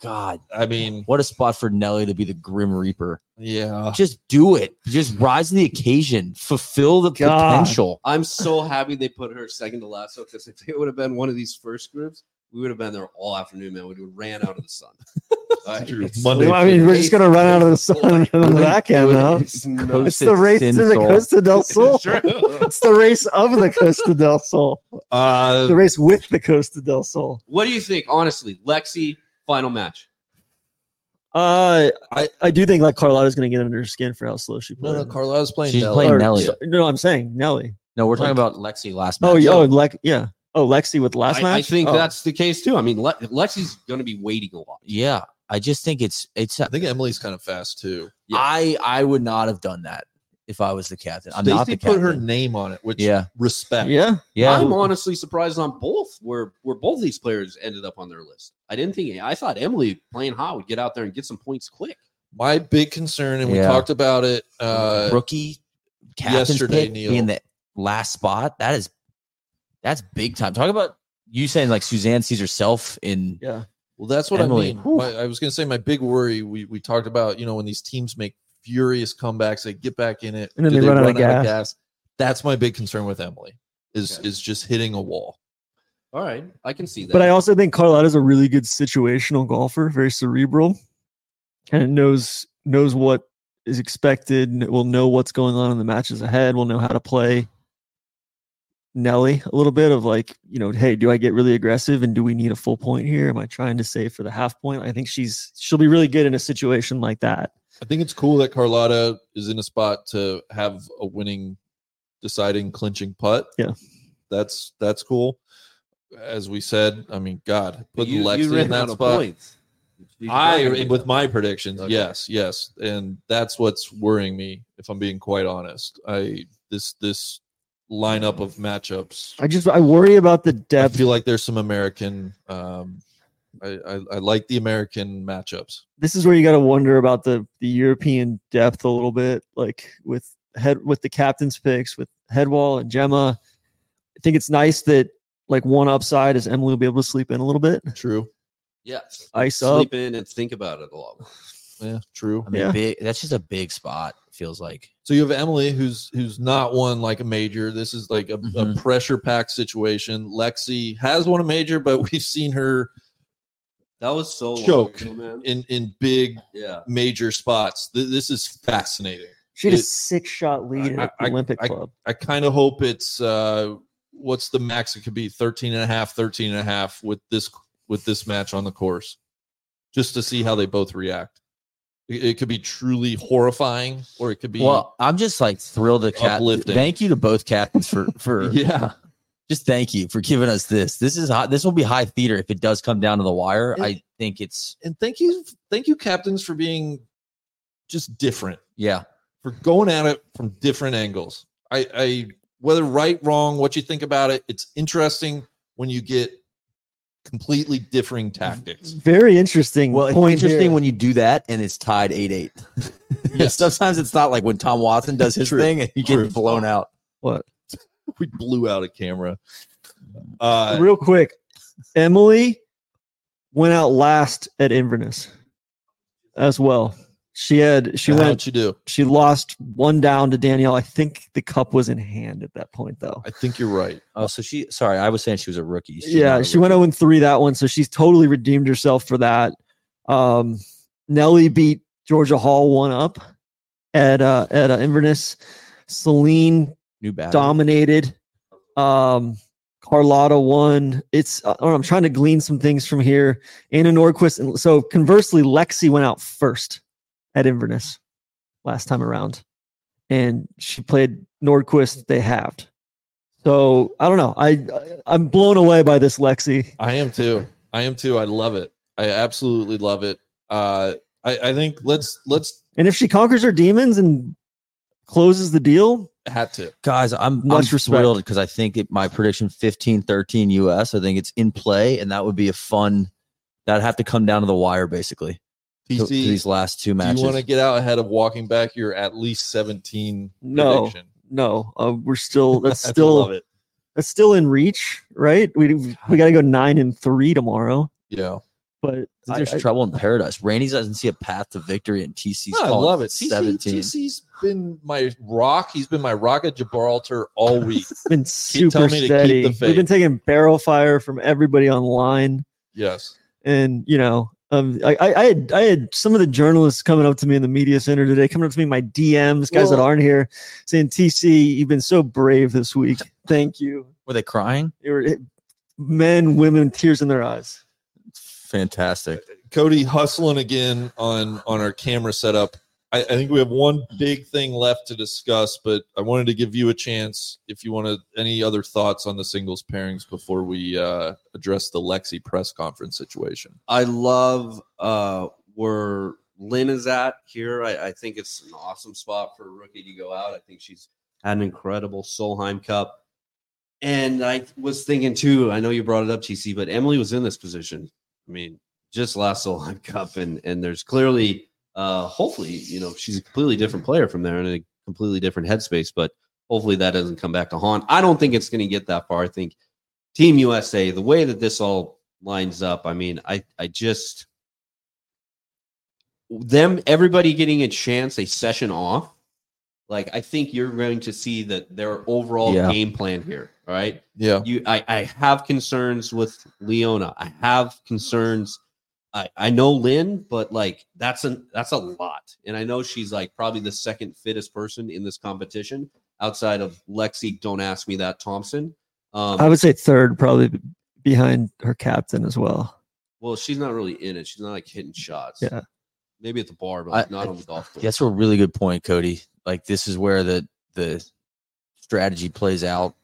God, I mean, what a spot for Nelly to be the Grim Reaper. yeah. Just do it. Just rise to the occasion. Fulfill the God. potential. I'm so happy they put her second to last So because if it would have been one of these first groups, we would have been there all afternoon, man. We would have ran out of the sun. Uh, True. it's- Monday I mean, we're just gonna run out of the sun on the backhand now. It's It's the race to the Costa del Sol. It's the race of the Costa del Sol. Uh, The race with the Costa del Sol. What do you think, honestly? Lexi, final match. Uh, I- I I do think like Carlota's gonna get under her skin for how slow she no, played. no, Carlota's playing. She's Nelly. playing Or- Nelly. no, I'm saying Nelly. No, we're talking about Lexi last match. Oh, yeah, oh, like yeah. Oh, Lexi with last I, match. I think Oh. that's the case too. I mean, Le- Lexi's going to be waiting a lot. yeah. I just think it's it's. I think Emily's kind of fast too. Yeah. I I would not have done that if I was the captain. I'm not Stacey the put captain. her name on it, which Yeah. respect. yeah. yeah. I'm honestly surprised on both where where both these players ended up on their list. I didn't think I thought Emily playing hot would get out there and get some points quick. My big concern, and we Yeah. talked about it. Uh, rookie captain's yesterday, pick Neil. being the last spot. That is that's big time. Talk about you saying like Suzann sees herself in Yeah. Well, that's what Emily. I mean. My, I was going to say my big worry. We we talked about you know when these teams make furious comebacks, they get back in it, And then do they run out of gas. That's my big concern with Emily. Is Okay. is just hitting a wall. All right, I can see that. But I also think Carlota's a really good situational golfer, very cerebral, and knows knows what is expected. kn- Will know what's going on in the matches ahead. Will know how to play Nelly a little bit of like, you know, hey, do I get really aggressive and do we need a full point here? Am I trying to save for the half point? I think she's she'll be really good in a situation like that. I think it's cool that Carlota is in a spot to have a winning, deciding, clinching putt. Yeah. that's that's cool. As we said, I mean, God, But put you, Lexi you in that spot. points. I with my predictions, Okay. yes, yes, and that's what's worrying me. If I'm being quite honest, I this this lineup of matchups. I just I worry about the depth. I feel like there's some American. Um, I, I I like the American matchups. this is where you got to wonder about the the European depth a little bit, like with head with the captain's picks with Hedwall and Gemma. I think it's nice that like one upside is Emily will be able to sleep in a little bit. True. yes, Ice up. sleep in and think about it a lot. More. Yeah, true. I mean Yeah. big that's just a big spot, feels like. So you have Emily, who's who's not won like a major. This is like a, a Mhm. pressure packed situation. Lexi has won a major, but we've seen her That was so long Choke. ago, man. in in big Yeah, major spots. Th- This is fascinating. She had a six shot lead I- at the I- Olympic I- Club. I kind of hope it's uh what's the max it could be 13 and a half 13 and a half with this with this match on the course just to see how they both react it, could be truly horrifying or it could be Well, I'm just like thrilled to. Uplifting. Thank you to both captains for for yeah just thank you for giving us this. This is hot. This will be high theater if it does come down to the wire. And- I think it's and thank you thank you captains for being just different yeah. for going at it from different angles i i whether right wrong what you think about it it's interesting when you get completely differing tactics Very interesting. Well, it's interesting here. when you do that and it's tied eight eight. Yes. Sometimes it's not like when Tom Watson does his True. thing and you True. get blown out. what we blew out a camera uh real quick. Emily went out last at Inverness as well. She had she how'd went you do she lost one down to Danielle. I think the cup was in hand at that point though. i think you're right Oh, so she sorry, I was saying she was a rookie. She's yeah, not a she went rookie. 0 3 that one, so she's totally redeemed herself for that. Um, Nelly beat Georgia Hall one up at uh, at uh, Inverness. Celine new battle. dominated. Um, Carlotta won. It's uh, I'm trying to glean some things from here. Anna Nordqvist, and so conversely, Lexi went out first at Inverness last time around, and she played Nordqvist. They halved. So I don't know. I I'm blown away by this Lexi. i am too i am too i love it i absolutely love it uh i i think let's let's And if she conquers her demons and closes the deal, I had to Guys, I'm Much I'm thrilled because I think it, my prediction 15 13 US. I think it's in play, and that would be a fun. That'd have to come down to the wire basically. To, to these last two matches. do you want to get out ahead of walking back your at least 17 No. prediction? no, uh, we're still that's still love it that's still in reach, right? We we got to go nine and three tomorrow, yeah but I, There's I- trouble in paradise. Rainey doesn't see a path to victory, and TC's No, I love it. TC, 17. TC's been my rock. He's been my rock at Gibraltar all week. been super telling me to keep steady. We've been taking barrel fire from everybody online, yes. and you know Um, I, I, I had I had some of the journalists coming up to me in the media center today, coming up to me in my DMs, guys that aren't here, saying, "TC, you've been so brave this week. Thank you." Were they crying? They were men, women, tears in their eyes. Fantastic. Cody hustling again on on our camera setup. I, I think we have one big thing left to discuss, but I wanted to give you a chance if you wanted any other thoughts on the singles pairings before we uh, address the Lexi press conference situation. I love uh, where Linn is at here. I, I think it's an awesome spot for a rookie to go out. I think she's had an incredible Solheim Cup. And I was thinking too, I know you brought it up, TC, but Emily was in this position. I mean, just last Solheim Cup, and and there's clearly uh hopefully, you know, she's a completely different player from there in a completely different headspace, but hopefully that doesn't come back to haunt. I don't think it's gonna get that far. I think Team USA, the way that this all lines up, I mean, I I just them everybody getting a chance, a session off. Like I think you're going to see that their overall Yeah. game plan here. All right. Yeah, You I, I have concerns with Leona. I have concerns. I, I know Linn, but like that's a that's a lot. And I know she's like probably the second fittest person in this competition outside of Lexi. Don't ask me that, Thompson. Um, I would say third, probably behind her captain as well. well, she's not really in it. She's not like hitting shots. Yeah. Maybe at the bar, but I- like, not I- on the golf course. That's a really good point, Cody. Like this is where the the strategy plays out,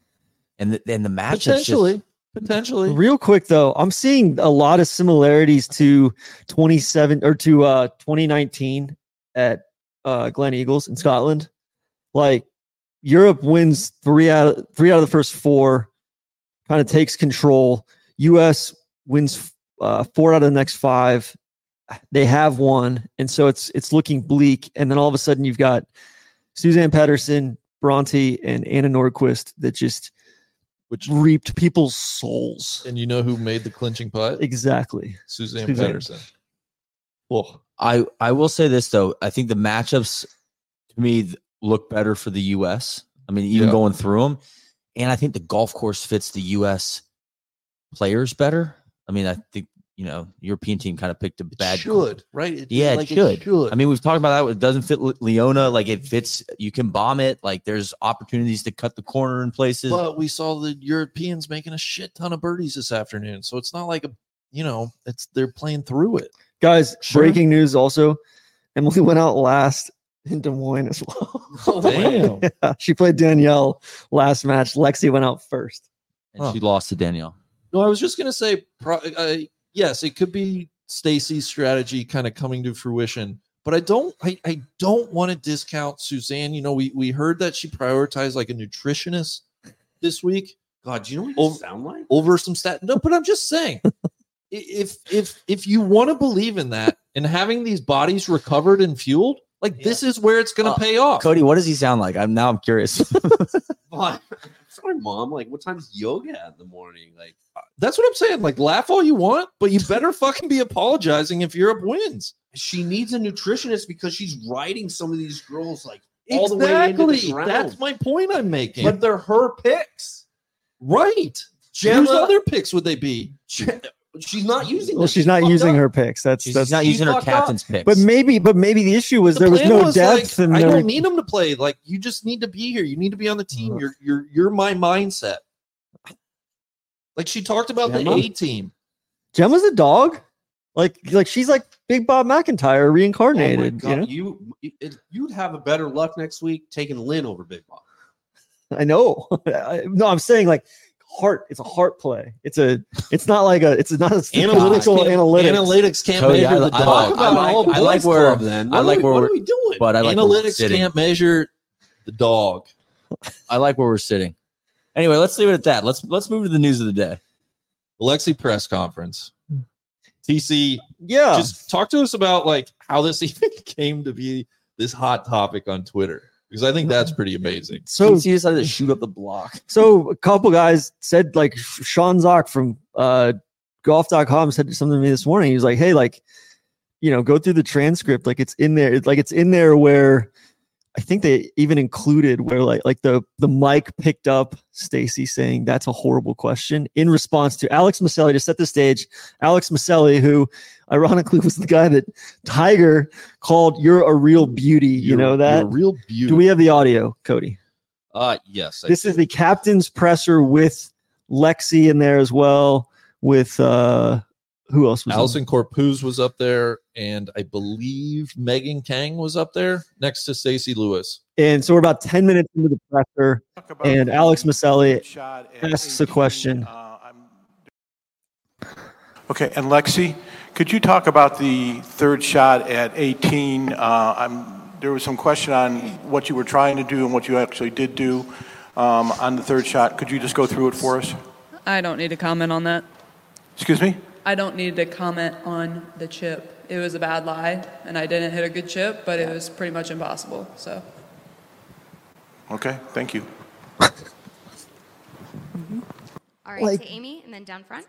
and the, and the match potentially, potentially. Real quick though, I'm seeing a lot of similarities to 27 or to uh 2019 at uh Gleneagles in Scotland. Like Europe wins three out of three out of the first four, kind of takes control. US wins uh, four out of the next five. They have one, and so it's it's looking bleak. And then all of a sudden, you've got Suzann Pettersen, Bronte, and Anna Nordqvist that just Which reaped people's souls. and you know who made the clinching putt? Exactly. Suzann, Suzann. Pettersen. Well, I I will say this though. I think the matchups to me look better for the U.S. I mean, even Yeah. going through them, and I think the golf course fits the U.S. players better. I mean, I think you know European team kind of picked a bad. should right? It- Yeah, it like should. I mean, we've talked about that. It doesn't fit Leona. Like it fits. You can bomb it. Like there's opportunities to cut the corner in places. but we saw the Europeans making a shit ton of birdies this afternoon, so it's not like a you know, it's they're playing through it. Guys, Sure. breaking news also. Emily went out last in Des Moines as well. Oh, Damn. Yeah, she played Danielle last match. Lexi went out first. and she lost to Danielle. No, I was just gonna say, pro- uh, yes, it could be Stacy's strategy kind of coming to fruition, but I don't, I, I don't want to discount Suzann. You know, we we heard that she prioritized like a nutritionist this week God, do you know what you sound like? over some stat. No, but I'm just saying, if if if you want to believe in that and having these bodies recovered and fueled, like this is where it's gonna Uh, pay off. Cody, what does he sound like? I'm now I'm curious. What? Sorry, mom. Like, what time's yoga at in the morning? Like, That's what I'm saying. Like, laugh all you want, but you better fucking be apologizing if Europe wins. she needs a nutritionist because she's riding some of these girls like all the way into Exactly. That's my point I'm making. but they're her picks. right. Gemma- Whose other picks would they be? She's not using. Well, she's not fucked using up. her picks. That's She's that's not using her fucked up. captain's picks. but maybe but maybe the issue was The there was plan no depth like, and I there, don't need them to play. Like you just need to be here. You need to be on the team. Ugh. You're you're you're my mindset. Like she talked about the A team. Gemma's a dog. Like like she's like Big Bob McIntyre Oh reincarnated. God, you know? you it, you'd have a better luck next week taking Linn over Big Bob. I know. I- no, I'm saying like heart. It's a heart play. It's a. It's not like a. It's not a analytical can't- analytics. Analytics can't Cody, measure I- the I dog. like- Talk about I all like- I like where- club then. I like we, where what we're- are we doing? but I like where we're Analytics sitting. can't measure the dog. I like where we're sitting. Anyway, let's leave it at that. Let's let's move to the news of the day. Alexi press conference. TC, Yeah. just talk to us about like how this even came to be this hot topic on Twitter because I think that's pretty amazing. so he decided to shoot up the block. so a couple guys said like Sean Zak from uh golf.com said something to me this morning. He was like, Hey, like, you know, go through the transcript. Like it's in there. It's like it's in there where I think they even included where like like the the mic picked up Stacy saying that's a horrible question in response to Alex Miceli to set the stage. Alex Miceli, who ironically was the guy that Tiger called "You're a real beauty." you You're- know you're that. a real beauty. Do we have the audio, Cody? Uh yes. I This do. is the captain's presser with Lexi in there as well. With uh who else was Allisen Corpuz was up there, and I believe Megan Khang was up there next to Stacey Lewis. And so we're about 10 minutes into the presser, and Alex Miceli asks a question. Okay, and Lexi, could you talk about the third shot at 18? Uh, I'm, there was some question on what you were trying to do and what you actually did do um, on the third shot. Could you just go through it for us? I don't need to comment on that. Excuse me? I don't need to comment on the chip. It was a bad lie, and I didn't hit a good chip, but it was pretty much impossible. So, Okay, thank you. All right, Like- to Amy, and then down front.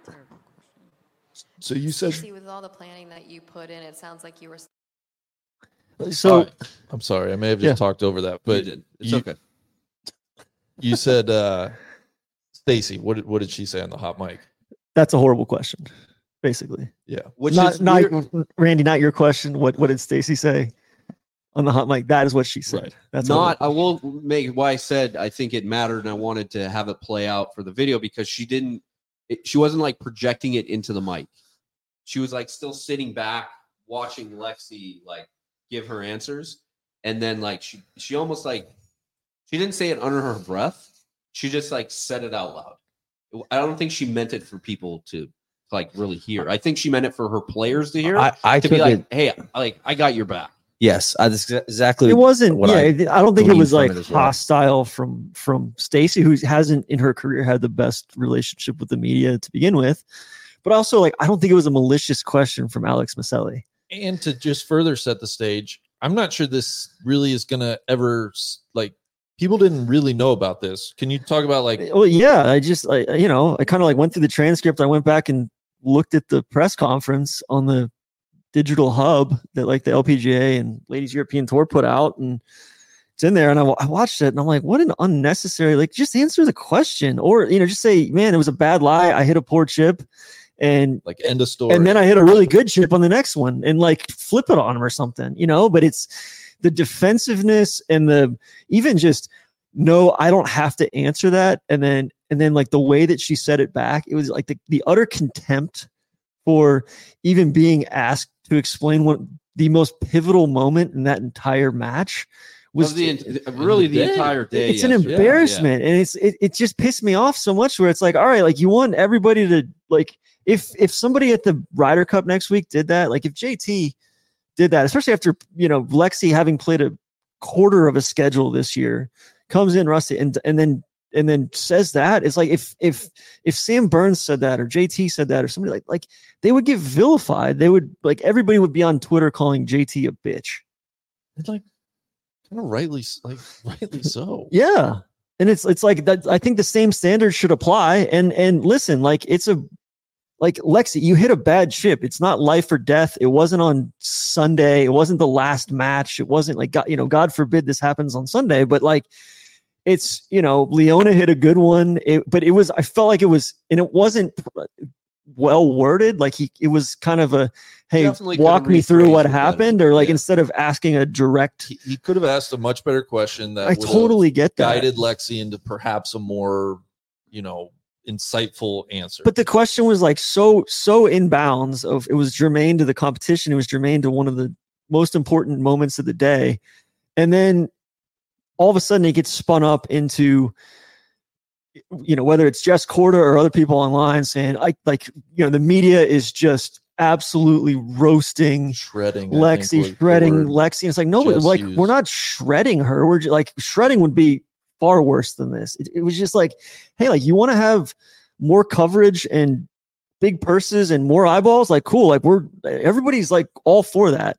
So you said, See, with all the planning that you put in, it sounds like you were. So All right. I'm sorry, I may have just Yeah. talked over that, but. It's you- okay. you said, uh, Stacy, what did, what did she say on the hot mic? that's a horrible question, basically. Yeah. Which not, is not weird- Randy, not your question. What what did Stacy say on the hot mic? That is what she said. Right. That's not I will make why I said I think it mattered and I wanted to have it play out for the video because she didn't it, she wasn't like projecting it into the mic. She was like still sitting back watching Lexi like give her answers and then like she she almost like she didn't say it under her breath. She just like said it out loud. I don't think she meant it for people to like really hear. I think she meant it for her players to hear. I, I to be like, it. "Hey, like I got your back." Yes, I, that's exactly. it wasn't. what Yeah, I I, don't think it was like it as well. hostile from from Stacy, who hasn't in her career had the best relationship with the media to begin with. But also, like, I don't think it was a malicious question from Alex Miceli. And to just further set the stage, I'm not sure this really is gonna ever like people didn't really know about this. Can you talk about like Well, yeah, I just, I, you know, I kind of like went through the transcript. I went back and looked at the press conference on the digital hub that like the LPGA and Ladies European Tour put out, and it's in there. And I, I watched it, and I'm like, what an unnecessary. Like, just answer the question, or you know, just say, man, it was a bad lie. I hit a poor chip, and like end of story? and then I hit a really good chip on the next one and like flip it on him or something, you know. But it's the defensiveness and the even just no, I don't have to answer that. And then and then like the way that she said it back, it was like the, the utter contempt for even being asked to explain what the most pivotal moment in that entire match was Of the en- uh, really the day. entire day. it's an yesterday. Yeah, embarrassment and it's it, it just pissed me off so much where it's like all right like you want everybody to like if if somebody at the Ryder Cup next week did that like if JT did that especially after you know Lexi having played a quarter of a schedule this year comes in rusty and and then and then says that it's like if if if Sam Burns said that or JT said that or somebody like like they would get vilified they would like everybody would be on Twitter calling JT a bitch It's like kind of rightly like rightly so. Yeah. And it's it's like that I think the same standards should apply. And and listen, like it's a like Lexi, you hit a bad ship. It's not life or death. It wasn't on Sunday. It wasn't the last match. It wasn't like God, you know, God forbid this happens on Sunday, but like it's you know, Leona hit a good one. It, but it was I felt like it was and it wasn't well worded. Like he it was kind of a hey, Definitely walk me through what better. happened, or like Yeah. instead of asking a direct He, he could have asked a much better question that I totally get that. guided Lexi into perhaps a more, you know, insightful answer. But the question was like so so inbounds of it was germane to the competition. It was germane to one of the most important moments of the day, and then all of a sudden it gets spun up into you know whether it's Jess Korda or other people online saying I like you know the media is just absolutely roasting shredding, I think, was Lexi, shredding. Lexi. And it's like, no, Jess like used. we're not shredding her. We're just, like shredding would be far worse than this. It, it was just like, hey, like you want to have more coverage and big purses and more eyeballs. Like, cool. Like we're everybody's like all for that.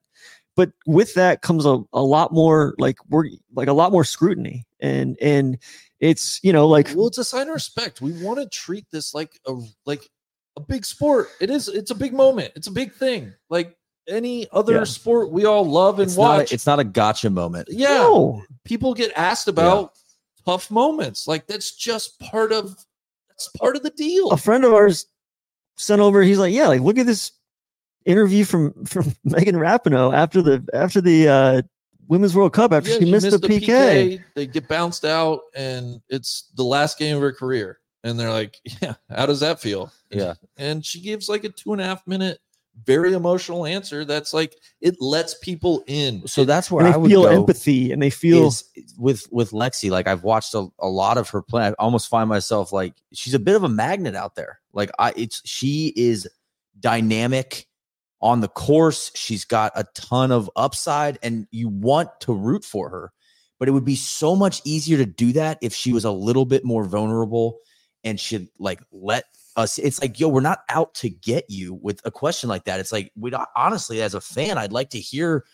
But with that comes a, a lot more like we're like a lot more scrutiny and and it's you know like well, it's a sign of respect. We want to treat this like a like a big sport. It is. It's a big moment. It's a big thing. Like any other Yeah. sport we all love and It's not, watch. a, it's not a gotcha moment. yeah, No. people get asked about tough moments. Like that's just part of that's part of the deal. a friend of ours sent over. He's like, yeah, like look at this interview from from Megan Rapinoe after the after the uh, Women's World Cup after Yeah, she missed, the PK. They get bounced out, and it's the last game of her career. And they're like, "Yeah, how does that feel?" Yeah. And she gives like a two and a half minute, very emotional answer. That's like it lets people in. So that's where And I would feel go empathy and they feel is with with Lexi. Like I've watched a, a lot of her play. I almost find myself like she's a bit of a magnet out there. Like I, it's she is dynamic on the course. She's got a ton of upside, and you want to root for her. But it would be so much easier to do that if she was a little bit more vulnerable and should like let us. It's like, yo, we're not out to get you with a question like that. It's like we honestly, as a fan, I'd like to hear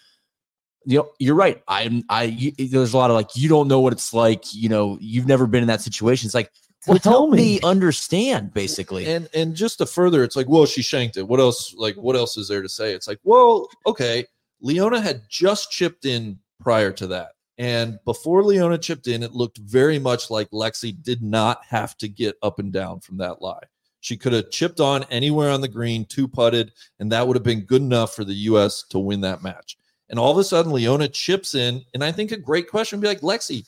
you know you're right i'm i you, there's a lot of like you don't know what it's like you know you've never been in that situation it's like well tell help me. me understand basically and and just to further it's like well she shanked it what else like what else is there to say it's like well okay leona had just chipped in prior to that and before leona chipped in it looked very much like lexi did not have to get up and down from that lie she could have chipped on anywhere on the green two putted and that would have been good enough for the us to win that match. And all of a sudden leona chips in and i think a great question would be like lexi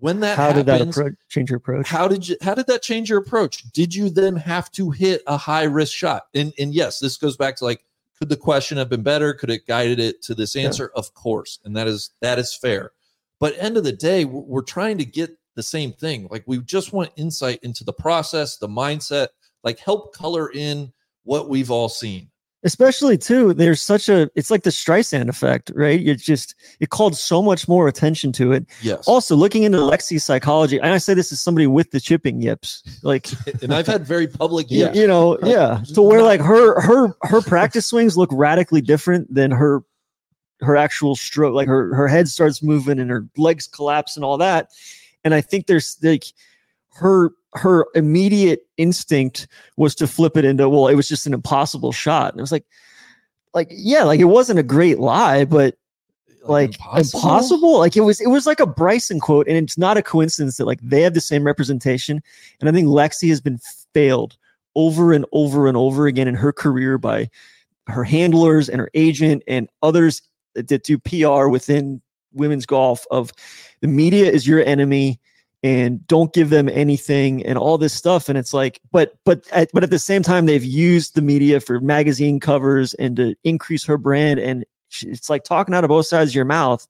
when that how did that happens, approach change your approach? how did you how did that change your approach? Did you then have to hit a high risk shot? And and yes this goes back to like could the question have been better? Could it guided it to this answer? Of course and that is that is fair. But end of the day we're trying to get the same thing. Like we just want insight into the process the mindset like help color in what we've all seen. Especially too there's such a it's like the streisand effect right? You just it called so much more attention to it. Yes. Also looking into lexi's psychology and i say this as somebody with the chipping yips like and i've had very public y- yes you know yeah so where like her her her practice swings look radically different than her her actual stroke like her her head starts moving and her legs collapse and all that. And i think there's like her her immediate instinct was to flip it into well it was just an impossible shot and it was like like yeah like it wasn't a great lie but like impossible? impossible? like it was it was like a bryson quote and it's not a coincidence that like they have the same representation and i think lexi has been failed over and over and over again in her career by her handlers and her agent and others that that do pr within women's golf of the media is your enemy and don't give them anything and all this stuff. And it's like but but at, but at the same time they've used the media for magazine covers and to increase her brand. And it's like talking out of both sides of your mouth.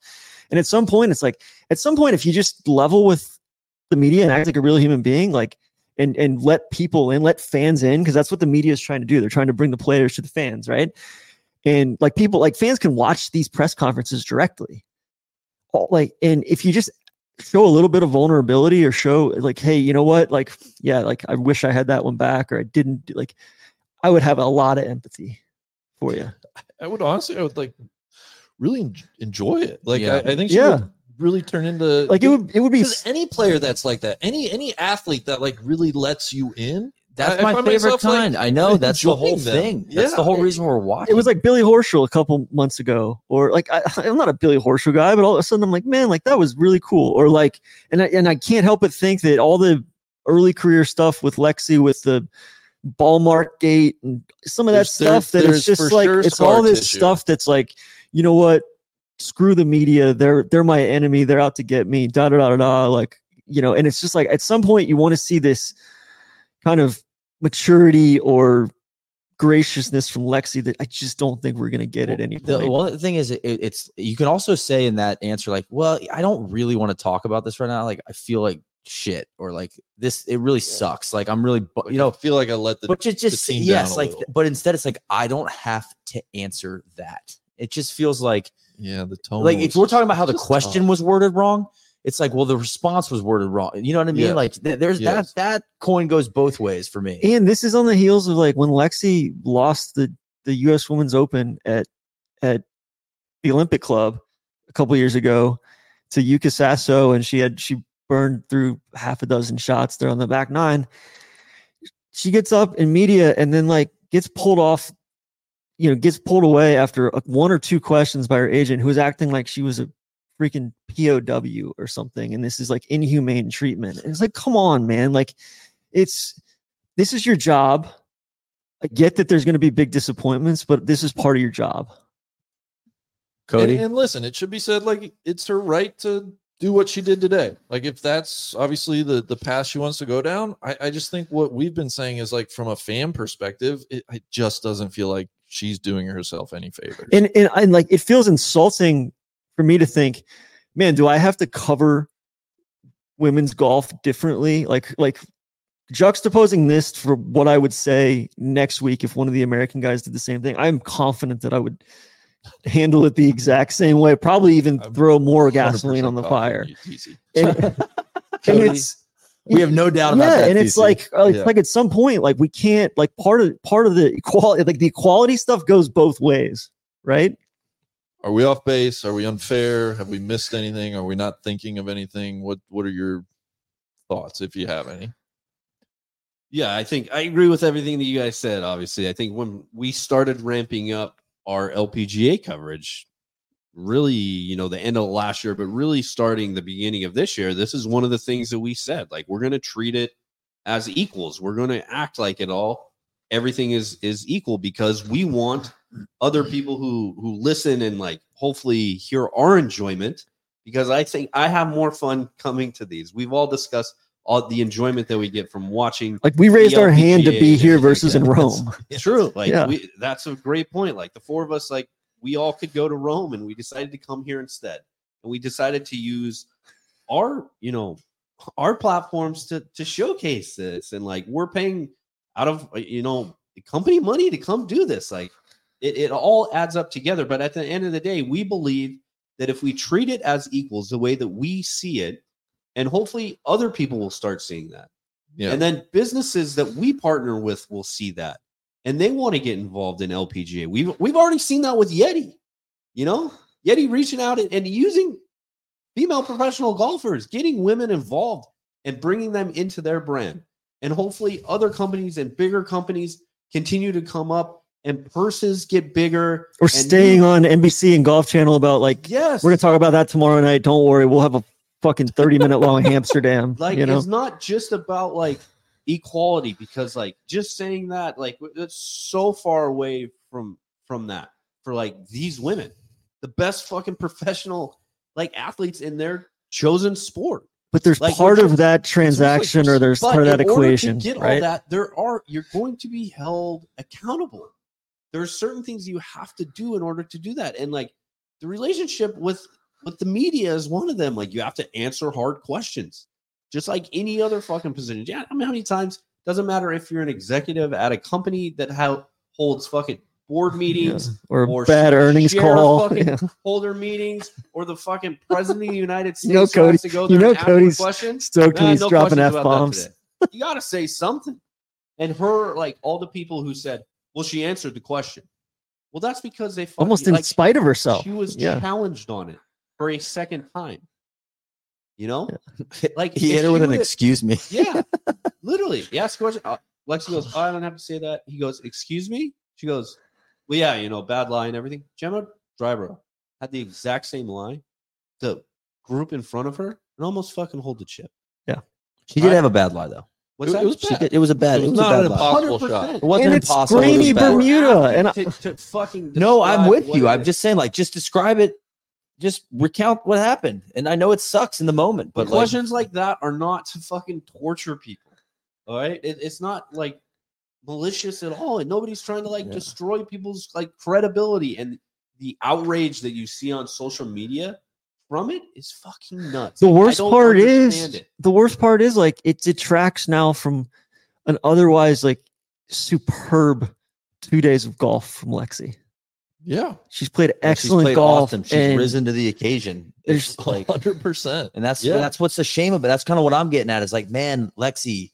And at some point it's like at some point if you just level with the media and act like a real human being like and and let people in let fans in because that's what the media is trying to do. They're trying to bring the players to the fans right? And like people like fans can watch these press conferences directly. Like and if you just show a little bit of vulnerability or show like hey you know what like yeah like i wish i had that one back or i didn't do- like i would have a lot of empathy for you I would honestly, I would like really enjoy it. Like, Yeah. I, I think she Yeah. would really turn into like it would it would be any player that's like that, any any athlete that like really lets you in. That's I- I my find favorite myself, like, kind i know that's the whole them. thing that's Yeah. the whole reason we're watching it was like Billy Horschel a couple months ago, or like I, I'm not a Billy Horschel guy, but all of a sudden I'm like, man, like that was really cool. Or like, and I, and I can't help but think that all the early career stuff with Lexi, with the ball mark gate and some of that There's- there- stuff, that there's it's just like sure it's all this tissue. stuff that's like, you know what? Screw the media. They're they're my enemy. They're out to get me. Da da da da da. Like you know, and it's just like at some point you want to see this kind of maturity or graciousness from Lexi that I just don't think we're gonna get at any the point. one thing is it, it's you can also say in that answer like well i don't really want to talk about this right now like i feel like shit or like this it really sucks like i'm really bu- you know I feel like I let the but just just team yes like little. but instead it's like i don't have to answer that it just feels like yeah the tone. like if we're talking about how the question tough. was worded wrong it's like well the response was worded wrong you know what i mean Yeah. like th- there's Yes. that that coin goes both ways for me and this is on the heels of like when Lexi lost the the U.S. Women's Open at at the Olympic Club a couple years ago to Yuka Sasso, and she had she burned through half a dozen shots there on the back nine. She gets up in media and then like gets pulled off you know, gets pulled away after a- one or two questions by her agent who was acting like she was a freaking POW or something. And this is like inhumane treatment. And it's like, come on, man. Like, it's this is your job. I get that there's going to be big disappointments, but this is part of your job. Cody? And, and listen, it should be said like it's her right to do what she did today. Like if that's obviously the the path she wants to go down, I, I just think what we've been saying is like from a fan perspective, it, it just doesn't feel like she's doing herself any favors. And, and and like it feels insulting for me to think, man, do I have to cover women's golf differently? Like like juxtaposing this for what I would say next week if one of the American guys did the same thing. I'm confident that I would handle it the exact same way. Probably even throw more gasoline on the fire. And, and it's We have no doubt about yeah, that, and it's TC. like uh, Yeah. like at some point, like we can't like part of part of the equality, like the equality stuff goes both ways, right? Are we off base? Are we unfair? Have we missed anything? Are we not thinking of anything? What What are your thoughts, if you have any? Yeah, I think I agree with everything that you guys said. Obviously, I think when we started ramping up our LPGA coverage, really, you know, the end of last year, but really starting the beginning of this year, this is one of the things that we said. Like, we're going to treat it as equals. We're going to act like it all. Everything is is equal because we want other people who who listen and like hopefully hear our enjoyment. Because I think I have more fun coming to these. We've all discussed all the enjoyment that we get from watching. Like we raised our hand to be here versus in. Rome. It's true. Like Yeah. we, that's a great point. Like the four of us, like we all could go to Rome, and we decided to come here instead, and we decided to use our, you know, our platforms to to showcase this, and like we're paying out of uh, you know company money to come do this. Like it, it all adds up together. But at the end of the day, we believe that if we treat it as equals, the way that we see it, and hopefully other people will start seeing that. Yeah. And then businesses that we partner with will see that and they want to get involved in LPGA. We've we've already seen that with Yeti. You know, Yeti reaching out and, and using female professional golfers, getting women involved and bringing them into their brand. And hopefully other companies and bigger companies continue to come up and purses get bigger. We're staying new- on NBC and Golf Channel about like Yes. we're gonna talk about that tomorrow night. Don't worry, we'll have a fucking 30 minute long Amsterdam. like you know, it's not just about like equality because like just saying that like it's so far away from from that for like these women the best fucking professional like athletes in their chosen sport but there's like, part of that transaction or there's part of that in order to equation, get all right? that there are you're going to be held accountable. There are certain things you have to do in order to do that. And like the relationship with with the media is one of them. Like you have to answer hard questions just like any other fucking position. Yeah i mean how many times doesn't matter if you're an executive at a company that ha- holds fucking board meetings Or bad earnings call. Yeah. holder meetings or the fucking president of the united states You know, Cody- to go there know you a Cody's question stoked when Nah, he's no dropping questions F-bombs. today. You got to say something. And her, like all the people who said, "Well, she answered the question." Well, that's because they fucking, Almost in like, spite of herself. She was Yeah. challenged on it for a second time. You know, like he hit her with an excuse me. Yeah, literally. He asked a question. Uh, Lexi goes, oh, "I don't have to say that." He goes, "Excuse me." She goes, "Well, yeah, you know, bad lie and everything." Gemma Dryburgh had the exact same lie. The group in front of her and almost fucking hold the chip. Yeah, She did have a bad lie though. What's It- that? it was bad. It was a bad- It it was was a not bad an lie. impossible 100%. shot. It wasn't And it's impossible. it was grainy bad. Bermuda, and I- to, to fucking No, I'm with you. I'm just saying, like, just describe it. Just recount what happened. And I know it sucks in the moment, But but like, questions like that are not to fucking torture people. All right, it, it's not like malicious at all, and nobody's trying to like destroy people's like credibility. And the outrage that you see on social media from it is fucking nuts. the worst part is it. the worst part is like it detracts now from an otherwise like superb two days of golf from Lexi. Yeah, she's played Yeah, excellent played golf. awesome. She's and risen to the occasion. there's- It's like hundred percent. and that's Yeah. that's what's the shame of it. That's kind of what I'm getting at. Is like, man, Lexi,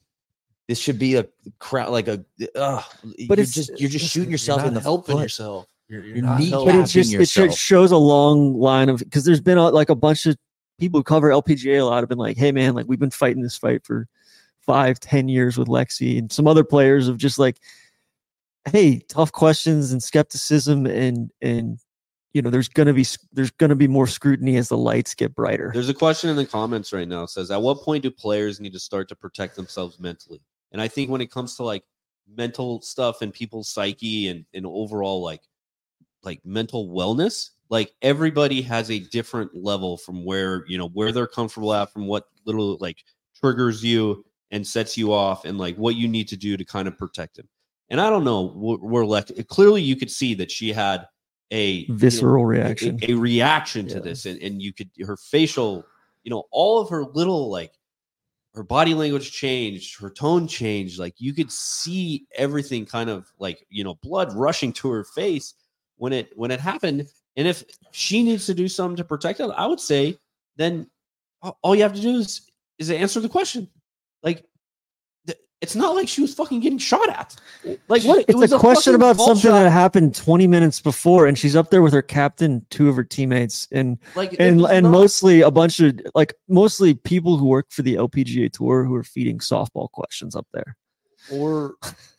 this should be a crowd like a. Uh, But you're it's- just you're just it's- shooting you're yourself not in the helping foot. yourself. You're, you're You're not knee- helping. but it just it shows a long line of because there's been a, like a bunch of people who cover LPGA a lot have been like, hey man, like we've been fighting this fight for five, ten years with Lexi, and some other players of just like hey, tough questions and skepticism and and you know there's gonna be there's gonna be more scrutiny as the lights get brighter. There's a question in the comments right now. It says, at what point do players need to start to protect themselves mentally? And I think when it comes to like mental stuff and people's psyche and, and overall like like mental wellness, like everybody has a different level from where you know where they're comfortable at, from what little like triggers you and sets you off, and like what you need to do to kind of protect them. And I don't know wh- where left. Clearly, you could see that she had a you know, Visceral a- reaction. a, reaction to Yeah. this, and, and you could her facial, you know, all of her little like her body language changed, her tone changed. Like you could see everything kind of like you know blood rushing to her face when it when it happened. And if she needs to do something to protect it, I would say then all you have to do is is answer the question. Like it's not like she was fucking getting shot at. Like what? it It's was a question about vault something shot. that happened 20 minutes before, and she's up there with her captain, two of her teammates, and Like and and not- mostly a bunch of like mostly people who work for the LPGA tour who are feeding softball questions up there. or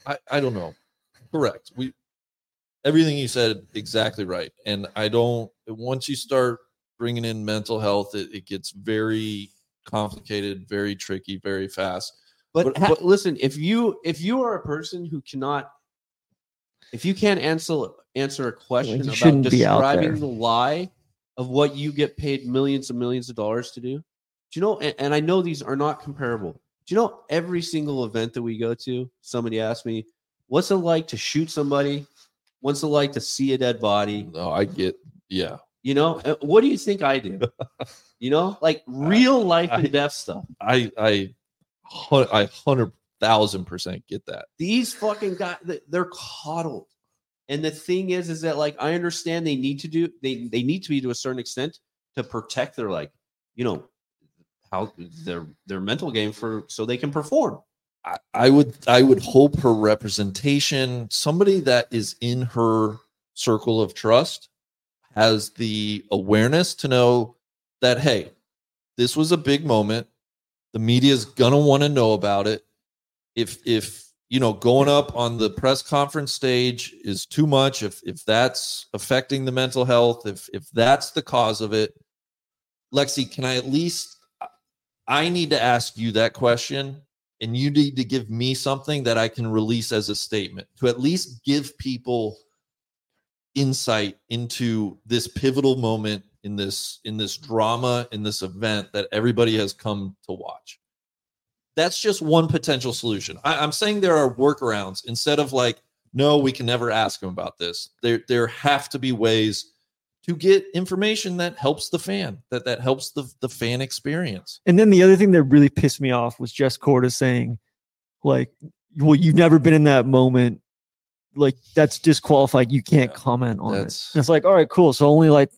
I, I don't know. Correct. We everything you said exactly right. And I don't once you start bringing in mental health, it, it gets very complicated, very tricky, very fast. But, But- ha- but- listen, if you if you are a person who cannot, if you can't answer answer a question you about shouldn't be out describing the lie of what you get paid millions and millions of dollars to do, do you know? And, and I know these are not comparable. Do you know every single event that we go to? Somebody asked me, "What's it like to shoot somebody? What's it like to see a dead body?" No, I get yeah. You know, Uh, what do you think I do? You know, like real life I- and death stuff. I I hun- I hundred thousand percent get that. these fucking guys they're coddled and the thing is is that like i understand they need to do they they need to be to a certain extent to protect their like you know how their their mental game for so they can perform I, I would I would hope her representation, somebody that is in her circle of trust, has the awareness to know that hey, this was a big moment. The media's gonna want to know about it. If if you know going up on the press conference stage is too much, if if that's affecting the mental health, if if that's the cause of it, Lexi, can I at least I need to ask you that question and you need to give me something that I can release as a statement to at least give people insight into this pivotal moment in this in this drama in this event that everybody has come to watch. That's just one potential solution. I, I'm saying there are workarounds instead of like, no, we can never ask them about this. There there have to be ways to get information that helps the fan, that that helps the the fan experience. And then the other thing that really pissed me off was Jess Korda saying, like, well, you've never been in that moment. Like, that's disqualified. You can't comment on it. And it's like, all right, cool. So only like,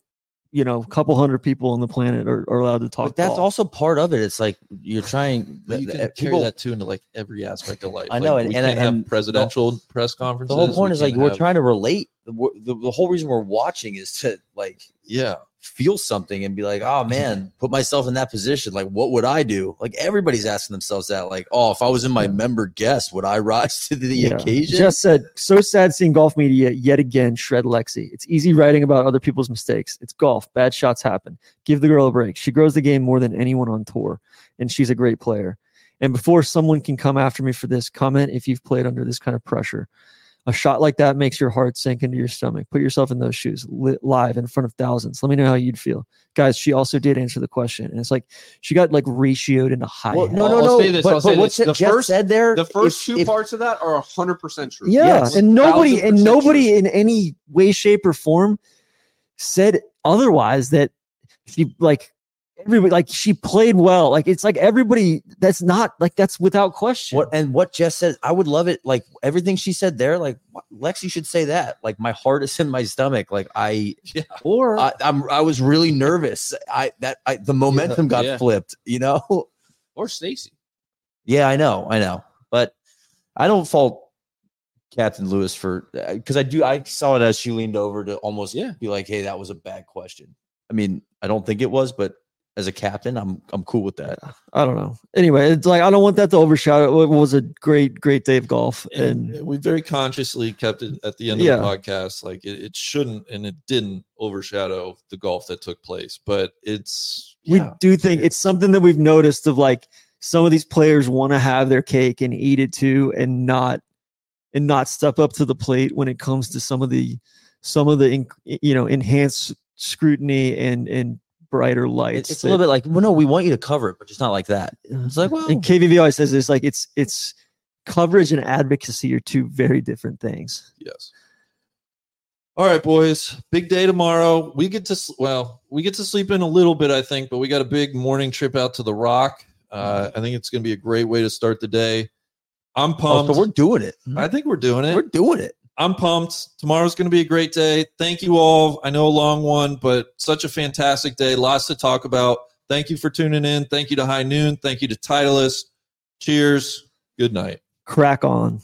you know, a couple hundred people on the planet are, are allowed to talk. But that's golf. also part of it. It's like you're trying. But you the- can uh, carry that too into like every aspect of life. I know, Like, and- we and- can't have and the- presidential press conferences. The whole point is like can't we're trying to relate. The, the, the whole reason we're watching is to like yeah feel something and be like, oh man, put myself in that position. Like, what would I do? Like everybody's asking themselves that. Like, oh, if I was in my member guest, would I rise to the Yeah. occasion? Just said, so sad seeing golf media yet again shred Lexi. It's easy writing about other people's mistakes. It's golf. Bad shots happen. Give the girl a break. She grows the game more than anyone on tour, and she's a great player. And before someone can come after me for this, comment if you've played under this kind of pressure. A shot like that makes your heart sink into your stomach. Put yourself in those shoes, li- live in front of thousands. Let me know how you'd feel, guys. She also did answer the question, and it's like she got like ratioed into high. Well, hat. no, no, I'll no. say this, but I'll say what's this. it The Jeff first- said there? the first if- two if- parts of that are 100% true Yeah, Yes. and nobody 1000% and true. nobody in any way, shape, or form said otherwise. That she like everybody like she played well. Like it's like everybody. That's not like that's without question. What and what Jess said, I would love it. Like everything she said there, like what- Lexi should say that. Like my heart is in my stomach. Like I, Yeah. or I I'm I was really nervous. I that I the momentum got yeah. flipped. You know. or Stacy. Yeah, I know, I know, but I don't fault Captain Lewis for uh, because I do. I saw it as she leaned over to almost Yeah. be like, "Hey, that was a bad question." I mean, I don't think it was, but as a captain, I'm I'm cool with that. I don't know. Anyway, it's like I don't want that to overshadow. It was a great, great day of golf, and we very consciously kept it at the end Yeah. of the podcast. Like it, it shouldn't and it didn't overshadow the golf that took place. But it's we yeah, do think it's something that we've noticed of like some of these players want to have their cake and eat it too, and not and not step up to the plate when it comes to some of the some of the you know enhanced scrutiny and and brighter lights. It's, it's a little bit like, well, no, we want you to cover it, but just not like that. It's like, well, and KVV always says it's like it's it's coverage and advocacy are two very different things. yes. All right, boys. Big day tomorrow. We get to well, we get to sleep in a little bit, I think, but we got a big morning trip out to the Rock. Uh, I think it's going to be a great way to start the day. I'm oh, pumped. so we're doing it. I think we're doing it. We're doing it. I'm pumped. Tomorrow's going to be a great day. Thank you all. I know a long one, but such a fantastic day. Lots to talk about. Thank you for tuning in. Thank you to High Noon. Thank you to Titleist. Cheers. Good night. Crack on.